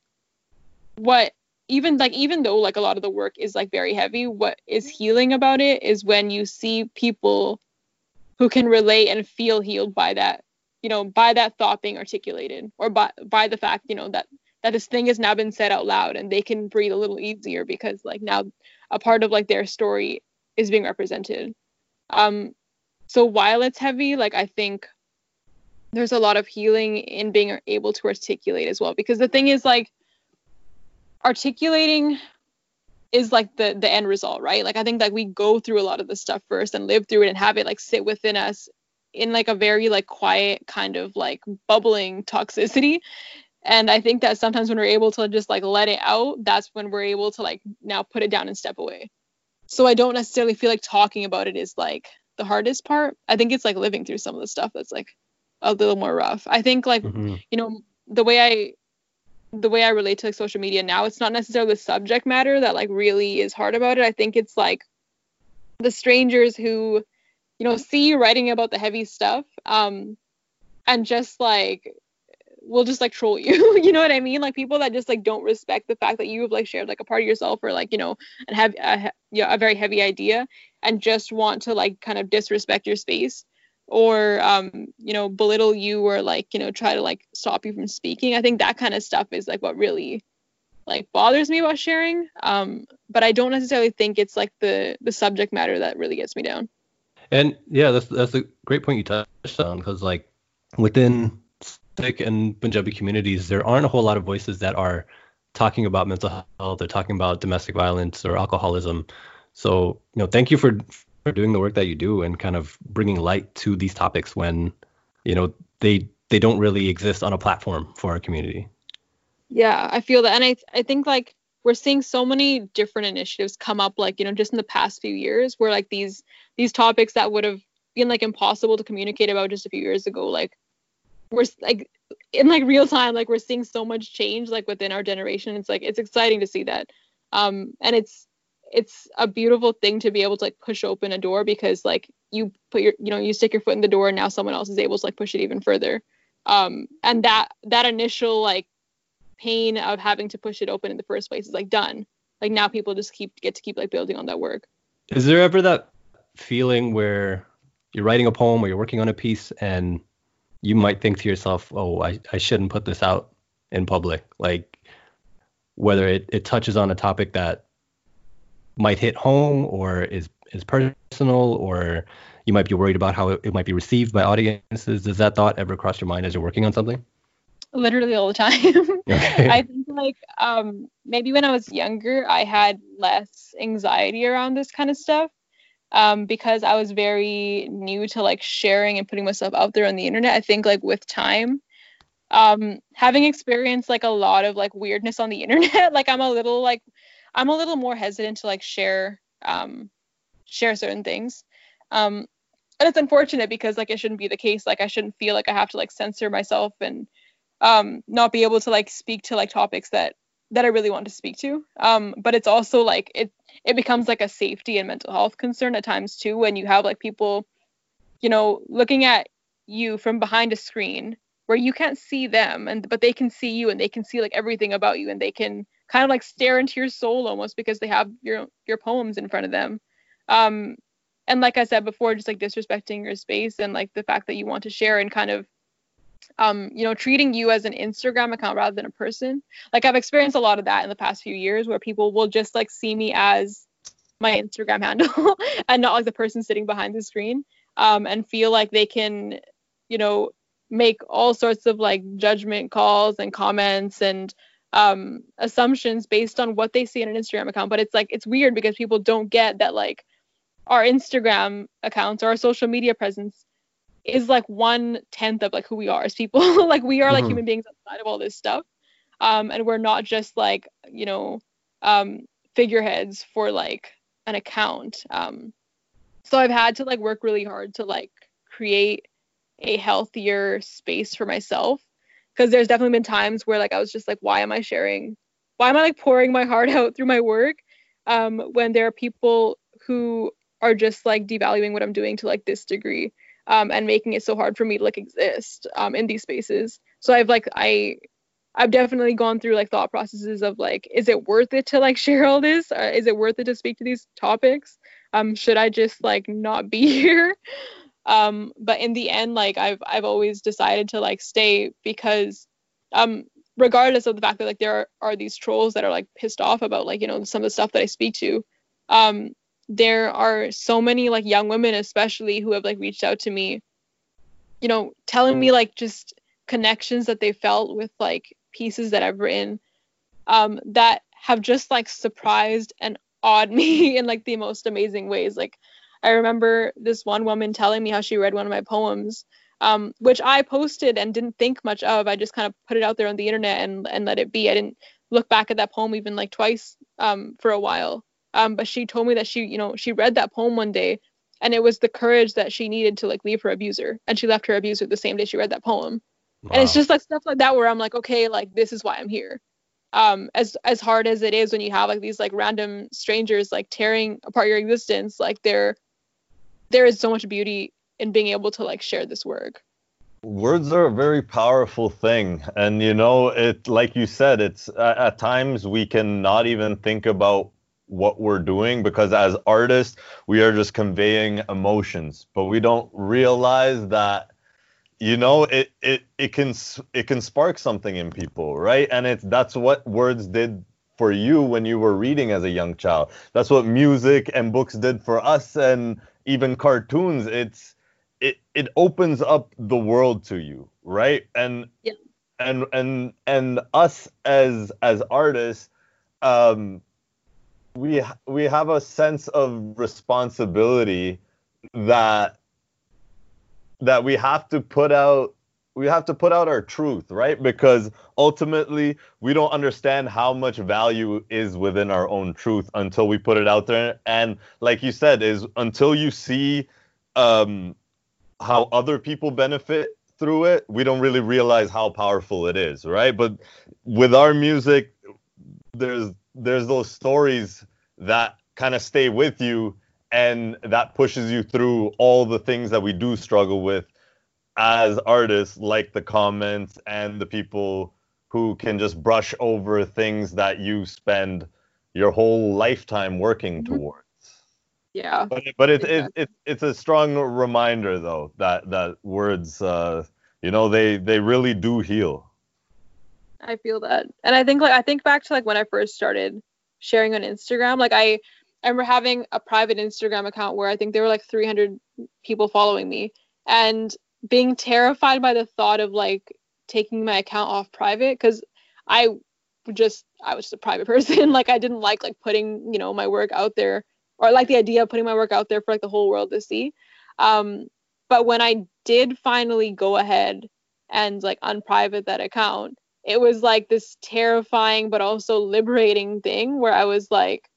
what even like even though like a lot of the work is like very heavy, what is healing about it is when you see people who can relate and feel healed by that you know, by that thought being articulated or by by the fact, you know, that that this thing has now been said out loud and they can breathe a little easier because like now a part of like their story is being represented. Um so while it's heavy, like I think there's a lot of healing in being able to articulate as well because the thing is like articulating is like the the end result right? Like i think like we go through a lot of the stuff first and live through it and have it like sit within us in like a very like quiet kind of like bubbling toxicity. And i think that sometimes when we're able to just like let it out that's when we're able to like now put it down and step away. So i don't necessarily feel like talking about it is like the hardest part. I think it's like living through some of the stuff that's like a little more rough. I think like mm-hmm. you know the way i the way i relate to like social media now it's not necessarily the subject matter that like really is hard about it i think it's like the strangers who you know, see you writing about the heavy stuff, um, and just like will just like troll you. you know what I mean? Like people that just like don't respect the fact that you have like shared like a part of yourself or like you know and have a, you know, a very heavy idea and just want to like kind of disrespect your space or um you know belittle you or like you know try to like stop you from speaking. I think that kind of stuff is like what really like bothers me about sharing. Um, but I don't necessarily think it's like the the subject matter that really gets me down. And yeah, that's that's a great point you touched on because like within Sikh and Punjabi communities, there aren't a whole lot of voices that are talking about mental health or talking about domestic violence or alcoholism. So you know, thank you for for doing the work that you do and kind of bringing light to these topics when you know they they don't really exist on a platform for our community. Yeah, I feel that, and I I think like we're seeing so many different initiatives come up like you know just in the past few years where like these these topics that would have been like impossible to communicate about just a few years ago like we're like in like real time like we're seeing so much change like within our generation. It's like it's exciting to see that. Um and it's it's a beautiful thing to be able to like push open a door because like you put your you know you stick your foot in the door and now someone else is able to like push it even further um and that that initial like pain of having to push it open in the first place is like done. Like now people just keep get to keep like building on that work. Is there ever that feeling where you're writing a poem or you're working on a piece and you might think to yourself, oh, I, I shouldn't put this out in public? Like whether it, it touches on a topic that might hit home or is is personal or you might be worried about how it, it might be received by audiences. Does that thought ever cross your mind as you're working on something? literally all the time. Okay. I think like um maybe when I was younger I had less anxiety around this kind of stuff. Um, because I was very new to like sharing and putting myself out there on the internet. I think like with time, um, having experienced like a lot of like weirdness on the internet, like I'm a little like I'm a little more hesitant to like share um share certain things. Um and it's unfortunate because like it shouldn't be the case. Like I shouldn't feel like I have to like censor myself and um, not be able to like speak to like topics that that I really want to speak to. Um, but it's also like it it becomes like a safety and mental health concern at times too when you have like people, you know, looking at you from behind a screen where you can't see them and but they can see you and they can see like everything about you and they can kind of like stare into your soul almost because they have your your poems in front of them. Um and like i said before just like disrespecting your space and like the fact that you want to share and kind of um you know treating you as an instagram account rather than a person. Like i've experienced a lot of that in the past few years where people will just like see me as my instagram handle and not like the person sitting behind the screen um and feel like they can you know make all sorts of like judgment calls and comments and um, assumptions based on what they see in an Instagram account. But it's like it's weird because people don't get that like our Instagram accounts or our social media presence is like one tenth of like who we are as people. like we are like mm-hmm. human beings outside of all this stuff. Um, and we're not just like, you know, um, figureheads for like an account. Um, so I've had to like work really hard to like create a healthier space for myself because there's definitely been times where like I was just like why am I sharing why am I like pouring my heart out through my work um when there are people who are just like devaluing what I'm doing to like this degree um and making it so hard for me to like exist um in these spaces? So I've like I I've definitely gone through like thought processes of like is it worth it to like share all this? Or is it worth it to speak to these topics? Um should I just like not be here um but in the end like i've i've always decided to like stay because um regardless of the fact that like there are, are these trolls that are like pissed off about like you know some of the stuff that i speak to um there are so many like young women especially who have like reached out to me you know telling me like just connections that they felt with like pieces that i've written um that have just like surprised and awed me in like the most amazing ways. Like I remember this one woman telling me how she read one of my poems, um, which I posted and didn't think much of. I just kind of put it out there on the internet and, and let it be. I didn't look back at that poem even like twice um, for a while. Um, but she told me that she, you know, she read that poem one day and it was the courage that she needed to like leave her abuser. And she left her abuser the same day she read that poem. Wow. And it's just like stuff like that where I'm like, okay, like this is why I'm here. Um, as as hard as it is when you have like these like random strangers like tearing apart your existence, like they're there is so much beauty in being able to like share this work. Words are a very powerful thing. And you know it like you said it's uh, at times we can not even think about what we're doing because as artists we are just conveying emotions. But we don't realize that you know it it it can it can spark something in people right? And it's that's what words did for you when you were reading as a young child. That's what music and books did for us. And even cartoons it's it it opens up the world to you right and yeah. and and and us as as artists um we we have a sense of responsibility that that we have to put out we have to put out our truth, right? Because ultimately, we don't understand how much value is within our own truth until we put it out there. And like you said, is until you see um, how other people benefit through it, we don't really realize how powerful it is, right? But with our music, there's there's those stories that kind of stay with you and that pushes you through all the things that we do struggle with as artists like the comments and the people who can just brush over things that you spend your whole lifetime working mm-hmm. towards. Yeah. But but it's it, it, it's a strong reminder though that that words uh you know they they really do heal. I feel that. And I think like I think back to like when I first started sharing on Instagram, like I I remember having a private Instagram account where I think there were like 300 people following me and being terrified by the thought of like taking my account off private because I just I was just a private person. like I didn't like like putting you know my work out there or like the idea of putting my work out there for like the whole world to see. Um, but when I did finally go ahead and like unprivate that account, it was like this terrifying but also liberating thing where I was like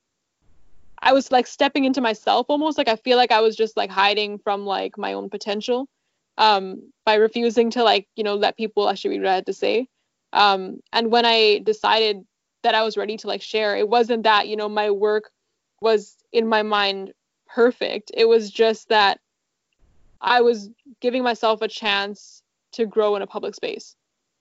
I was like stepping into myself almost like I feel like I was just like hiding from like my own potential um, by refusing to like you know let people actually read what I had to say. Um, and when I decided that I was ready to like share, it wasn't that you know my work was in my mind perfect. It was just that I was giving myself a chance to grow in a public space.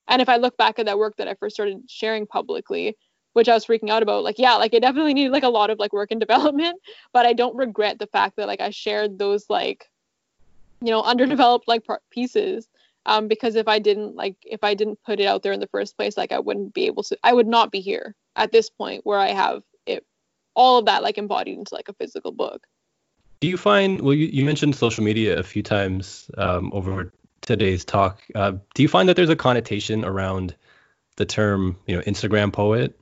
And if I look back at that work that I first started sharing publicly, which I was freaking out about, like yeah, like it definitely needed like a lot of like work and development, but I don't regret the fact that like I shared those like you know underdeveloped like pieces um, because if I didn't like if I didn't put it out there in the first place, like I wouldn't be able to I would not be here at this point where I have it all of that like embodied into like a physical book. Do you find well you, you mentioned social media a few times um, over today's talk. Uh, do you find that there's a connotation around the term, you know, Instagram poet?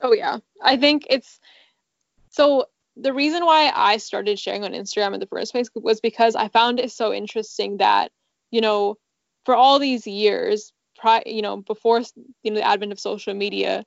Oh yeah. I think it's so the reason why I started sharing on Instagram in the first place was because I found it so interesting that, you know, for all these years, pri- you know, before you know the advent of social media,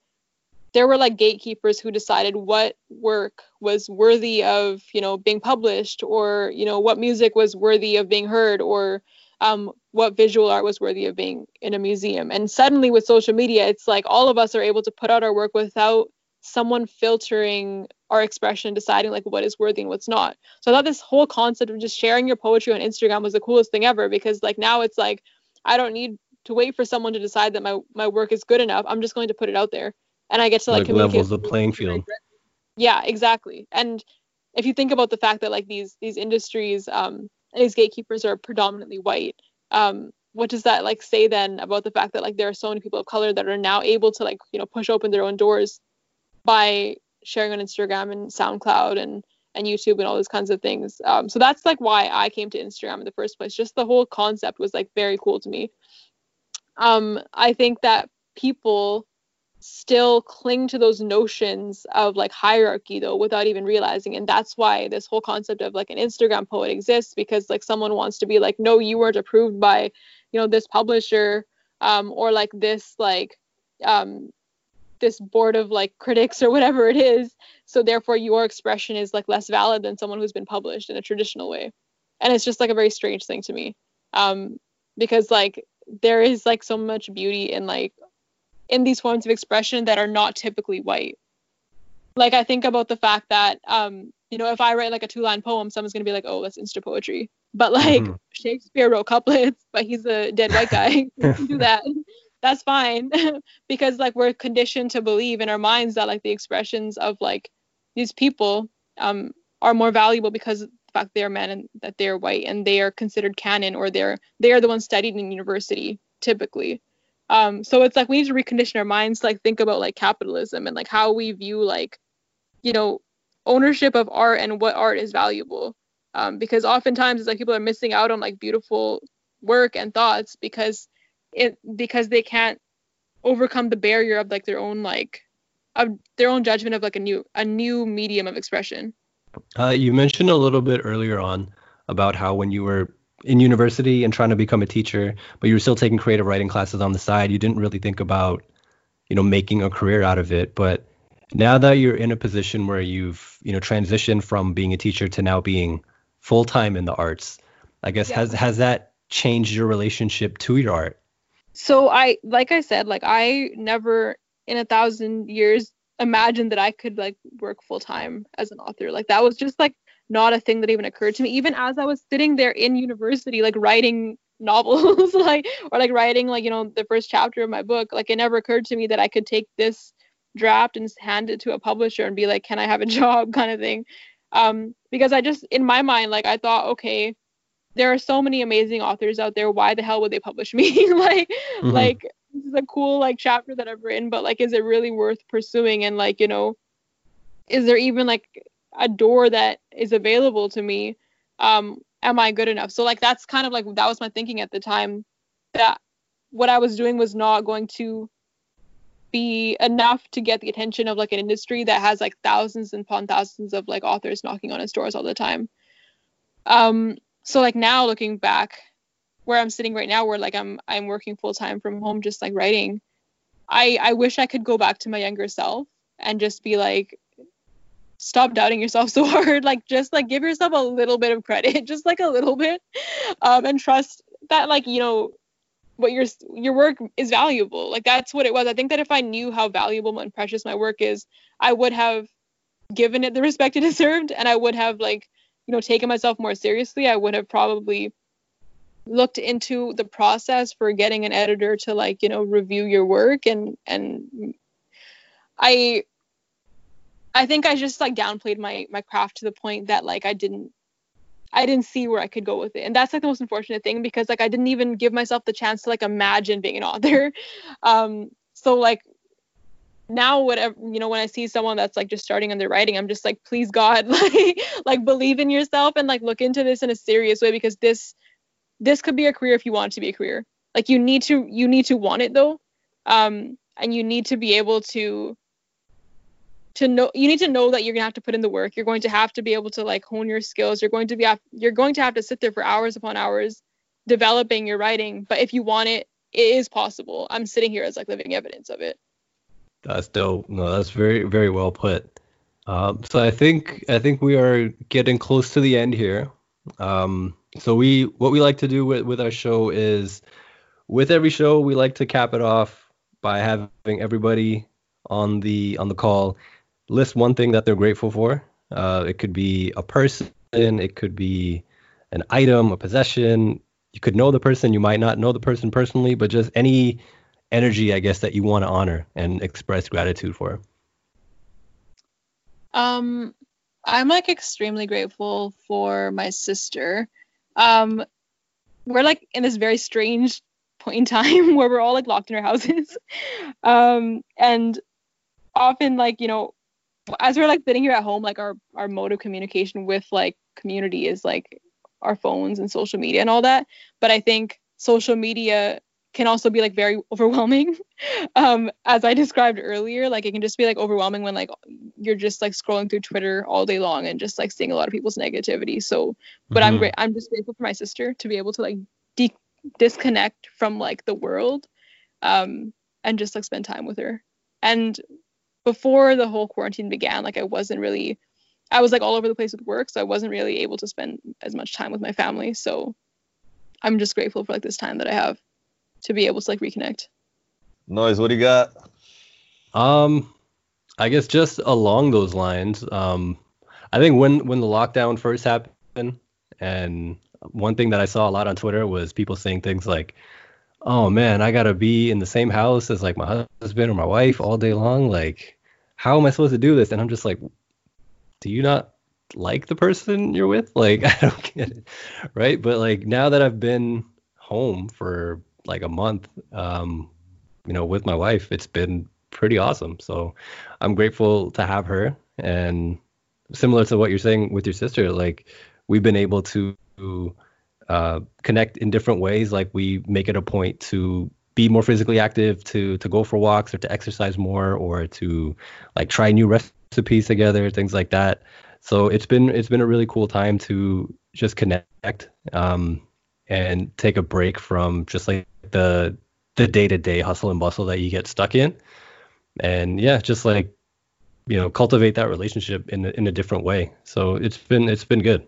there were like gatekeepers who decided what work was worthy of you know being published or you know what music was worthy of being heard or um, what visual art was worthy of being in a museum. And suddenly with social media it's like all of us are able to put out our work without someone filtering our expression deciding like what is worthy and what's not so i thought this whole concept of just sharing your poetry on instagram was the coolest thing ever because like now it's like i don't need to wait for someone to decide that my, my work is good enough i'm just going to put it out there and I get to like, like levels the playing field. Yeah, exactly. And if you think about the fact that like these these industries, um, these gatekeepers are predominantly white, um, what does that like say then about the fact that like there are so many people of color that are now able to like you know push open their own doors by sharing on Instagram and SoundCloud and and YouTube and all those kinds of things. Um, so that's like why I came to Instagram in the first place. Just the whole concept was like very cool to me. Um, I think that people still cling to those notions of like hierarchy though without even realizing and that's why this whole concept of like an instagram poet exists because like someone wants to be like no you weren't approved by you know this publisher um, or like this like um, this board of like critics or whatever it is so therefore your expression is like less valid than someone who's been published in a traditional way and it's just like a very strange thing to me um, because like there is like so much beauty in like in these forms of expression that are not typically white. Like I think about the fact that um, you know, if I write like a two-line poem, someone's gonna be like, "Oh, that's insta poetry." But like mm-hmm. Shakespeare wrote couplets, but he's a dead white guy. do that. That's fine because like we're conditioned to believe in our minds that like the expressions of like these people um are more valuable because of the fact they're men and that they're white and they are considered canon or they're they are the ones studied in university typically. Um, so it's like we need to recondition our minds to like think about like capitalism and like how we view like, you know, ownership of art and what art is valuable. Um, because oftentimes it's like people are missing out on like beautiful work and thoughts because it because they can't overcome the barrier of like their own like of their own judgment of like a new a new medium of expression. Uh, you mentioned a little bit earlier on about how when you were in university and trying to become a teacher, but you were still taking creative writing classes on the side. You didn't really think about, you know, making a career out of it. But now that you're in a position where you've, you know, transitioned from being a teacher to now being full time in the arts, I guess yeah. has has that changed your relationship to your art? So I, like I said, like I never in a thousand years imagined that I could like work full time as an author. Like that was just like not a thing that even occurred to me. Even as i was sitting there in university like writing novels like or like writing like you know the first chapter of my book like it never occurred to me that i could take this draft and hand it to a publisher and be like can i have a job? kind of thing. Um because i just in my mind like i thought okay there are so many amazing authors out there. Why the hell would they publish me? Like mm-hmm. like this is a cool like chapter that i've written but like is it really worth pursuing? And like you know is there even like a door that is available to me? Um am i good enough? So like that's kind of like that was my thinking at the time that what i was doing was not going to be enough to get the attention of like an industry that has like thousands and upon thousands of like authors knocking on its doors all the time. Um so like now looking back where i'm sitting right now where like i'm i'm working full time from home just like writing i i wish i could go back to my younger self and just be like stop doubting yourself so hard. Like just like give yourself a little bit of credit just like a little bit um and trust that like you know what your your work is valuable. Like that's what it was. I think that if i knew how valuable and precious my work is i would have given it the respect it deserved and i would have like you know taken myself more seriously i would have probably looked into the process for getting an editor to like you know review your work and and i i think i just like downplayed my my craft to the point that like i didn't I didn't see where I could go with it. And that's like the most unfortunate thing because like I didn't even give myself the chance to like imagine being an author. Um so like now whatever you know when I see someone that's like just starting on their writing, I'm just like please God like like believe in yourself and like look into this in a serious way because this this could be a career if you want it to be a career. Like you need to you need to want it though. Um and you need to be able to to know you need to know that you're gonna have to put in the work. You're going to have to be able to like hone your skills. You're going to be you're going to have to sit there for hours upon hours developing your writing. But if you want it it is possible. I'm sitting here as like living evidence of it that's dope no that's very very well put um, so i think i think we are getting close to the end here um, so we what we like to do with, with our show is with every show we like to cap it off by having everybody on the on the call list one thing that they're grateful for. Uh, it could be a person, it could be an item, a possession. You could know the person, you might not know the person personally, but just any energy, I guess, that you want to honor and express gratitude for. Um, I'm like extremely grateful for my sister. Um, we're like in this very strange point in time where we're all like locked in our houses. um, and often like, you know, as we're like sitting here at home, like our our mode of communication with like community is like our phones and social media and all that. But I think social media can also be like very overwhelming. um, as I described earlier, like it can just be like overwhelming when like you're just like scrolling through Twitter all day long and just like seeing a lot of people's negativity. So, but mm-hmm. I'm great. I'm just grateful for my sister to be able to like de- disconnect from like the world, um, and just like spend time with her. And before the whole quarantine began, like I wasn't really, I was like all over the place with work, so I wasn't really able to spend as much time with my family. So I'm just grateful for like this time that I have to be able to like reconnect. Noyz, what do you got? Um, I guess just along those lines, um, I think when when the lockdown first happened, and one thing that I saw a lot on Twitter was people saying things like, oh man, I gotta be in the same house as like my husband or my wife all day long. Like, how am I supposed to do this? And I'm just like, do you not like the person you're with? Like, I don't get it, right? But like now that I've been home for like a month, um, you know, with my wife, it's been pretty awesome. So I'm grateful to have her. And similar to what you're saying with your sister, like we've been able to uh, connect in different ways. Like we make it a point to be more physically active, to to go for walks or to exercise more, or to like try new recipes together, things like that. So it's been it's been a really cool time to just connect um, and take a break from just like the the day to day hustle and bustle that you get stuck in, and yeah, just like you know cultivate that relationship in in a different way. So it's been it's been good.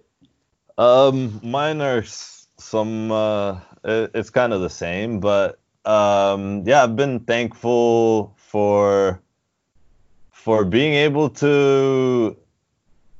Um, mine are some. Uh, it, it's kind of the same, but um, yeah, I've been thankful for for being able to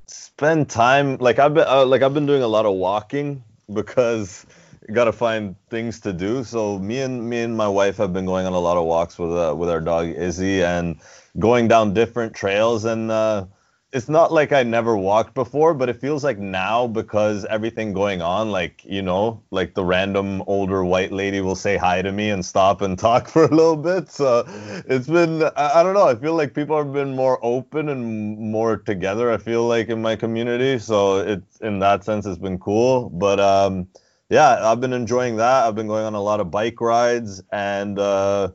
spend time. Like I've been uh, like I've been doing a lot of walking because you got to find things to do. So me and me and my wife have been going on a lot of walks with uh, with our dog Izzy and going down different trails and. Uh, it's not like I never walked before, but it feels like now because everything going on, like, you know, like the random older white lady will say hi to me and stop and talk for a little bit. So it's been, I, don't know, I feel like people have been more open and more together, I feel like, in my community. So it's, in that sense, it's been cool. But, um, yeah, I've been enjoying that. I've been going on a lot of bike rides and, uh,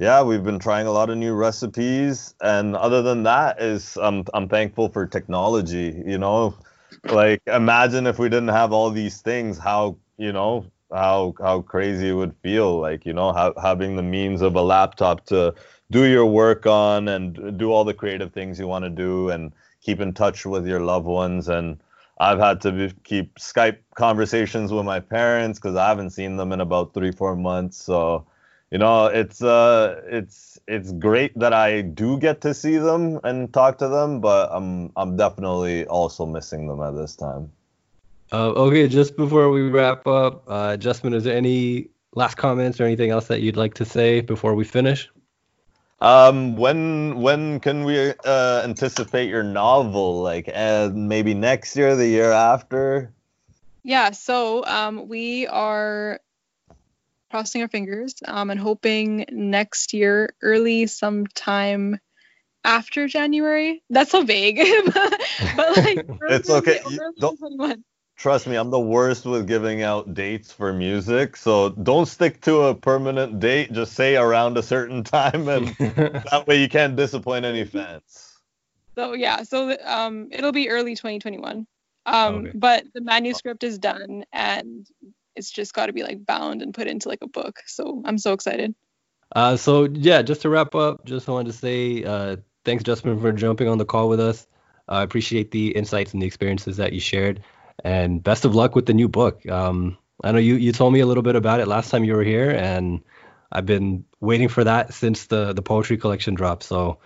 yeah, we've been trying a lot of new recipes, and other than that, is I'm I'm thankful for technology. You know, like imagine if we didn't have all these things, how you know how how crazy it would feel. Like you know, ha- having the means of a laptop to do your work on and do all the creative things you want to do, and keep in touch with your loved ones. And I've had to be, keep Skype conversations with my parents because I haven't seen them in about three four months. So you know it's uh it's it's great that I do get to see them and talk to them, but I'm I'm definitely also missing them at this time. Uh, okay, just before we wrap up, uh, Jusmun, is there any last comments or anything else that you'd like to say before we finish? Um, when when can we uh, anticipate your novel? Like, uh, maybe next year, the year after? Yeah, so um, we are crossing our fingers um, and hoping next year, early sometime after January. That's so vague, but, like it's okay. Early, Trust me, I'm the worst with giving out dates for music. So don't stick to a permanent date. Just say around a certain time, and that way you can't disappoint any fans. So yeah, so um, it'll be early 2021. Um, okay. but the manuscript is done, and it's just got to be like bound and put into like a book. So I'm so excited. Uh, so yeah, just to wrap up, just wanted to say uh, thanks, Jusmun, for jumping on the call with us. I appreciate the insights and the experiences that you shared and best of luck with the new book. Um, I know you you told me a little bit about it last time you were here, and I've been waiting for that since the the poetry collection dropped. So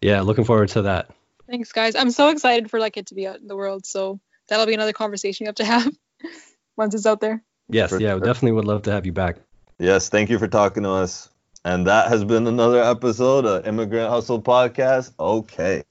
yeah, looking forward to that. Thanks, guys. I'm so excited for like it to be out in the world. So that'll be another conversation you have to have once it's out there. Yes, for yeah, sure. definitely would love to have you back. Yes, thank you for talking to us. And that has been another episode of Immigrant Hustle Podcast. Okay.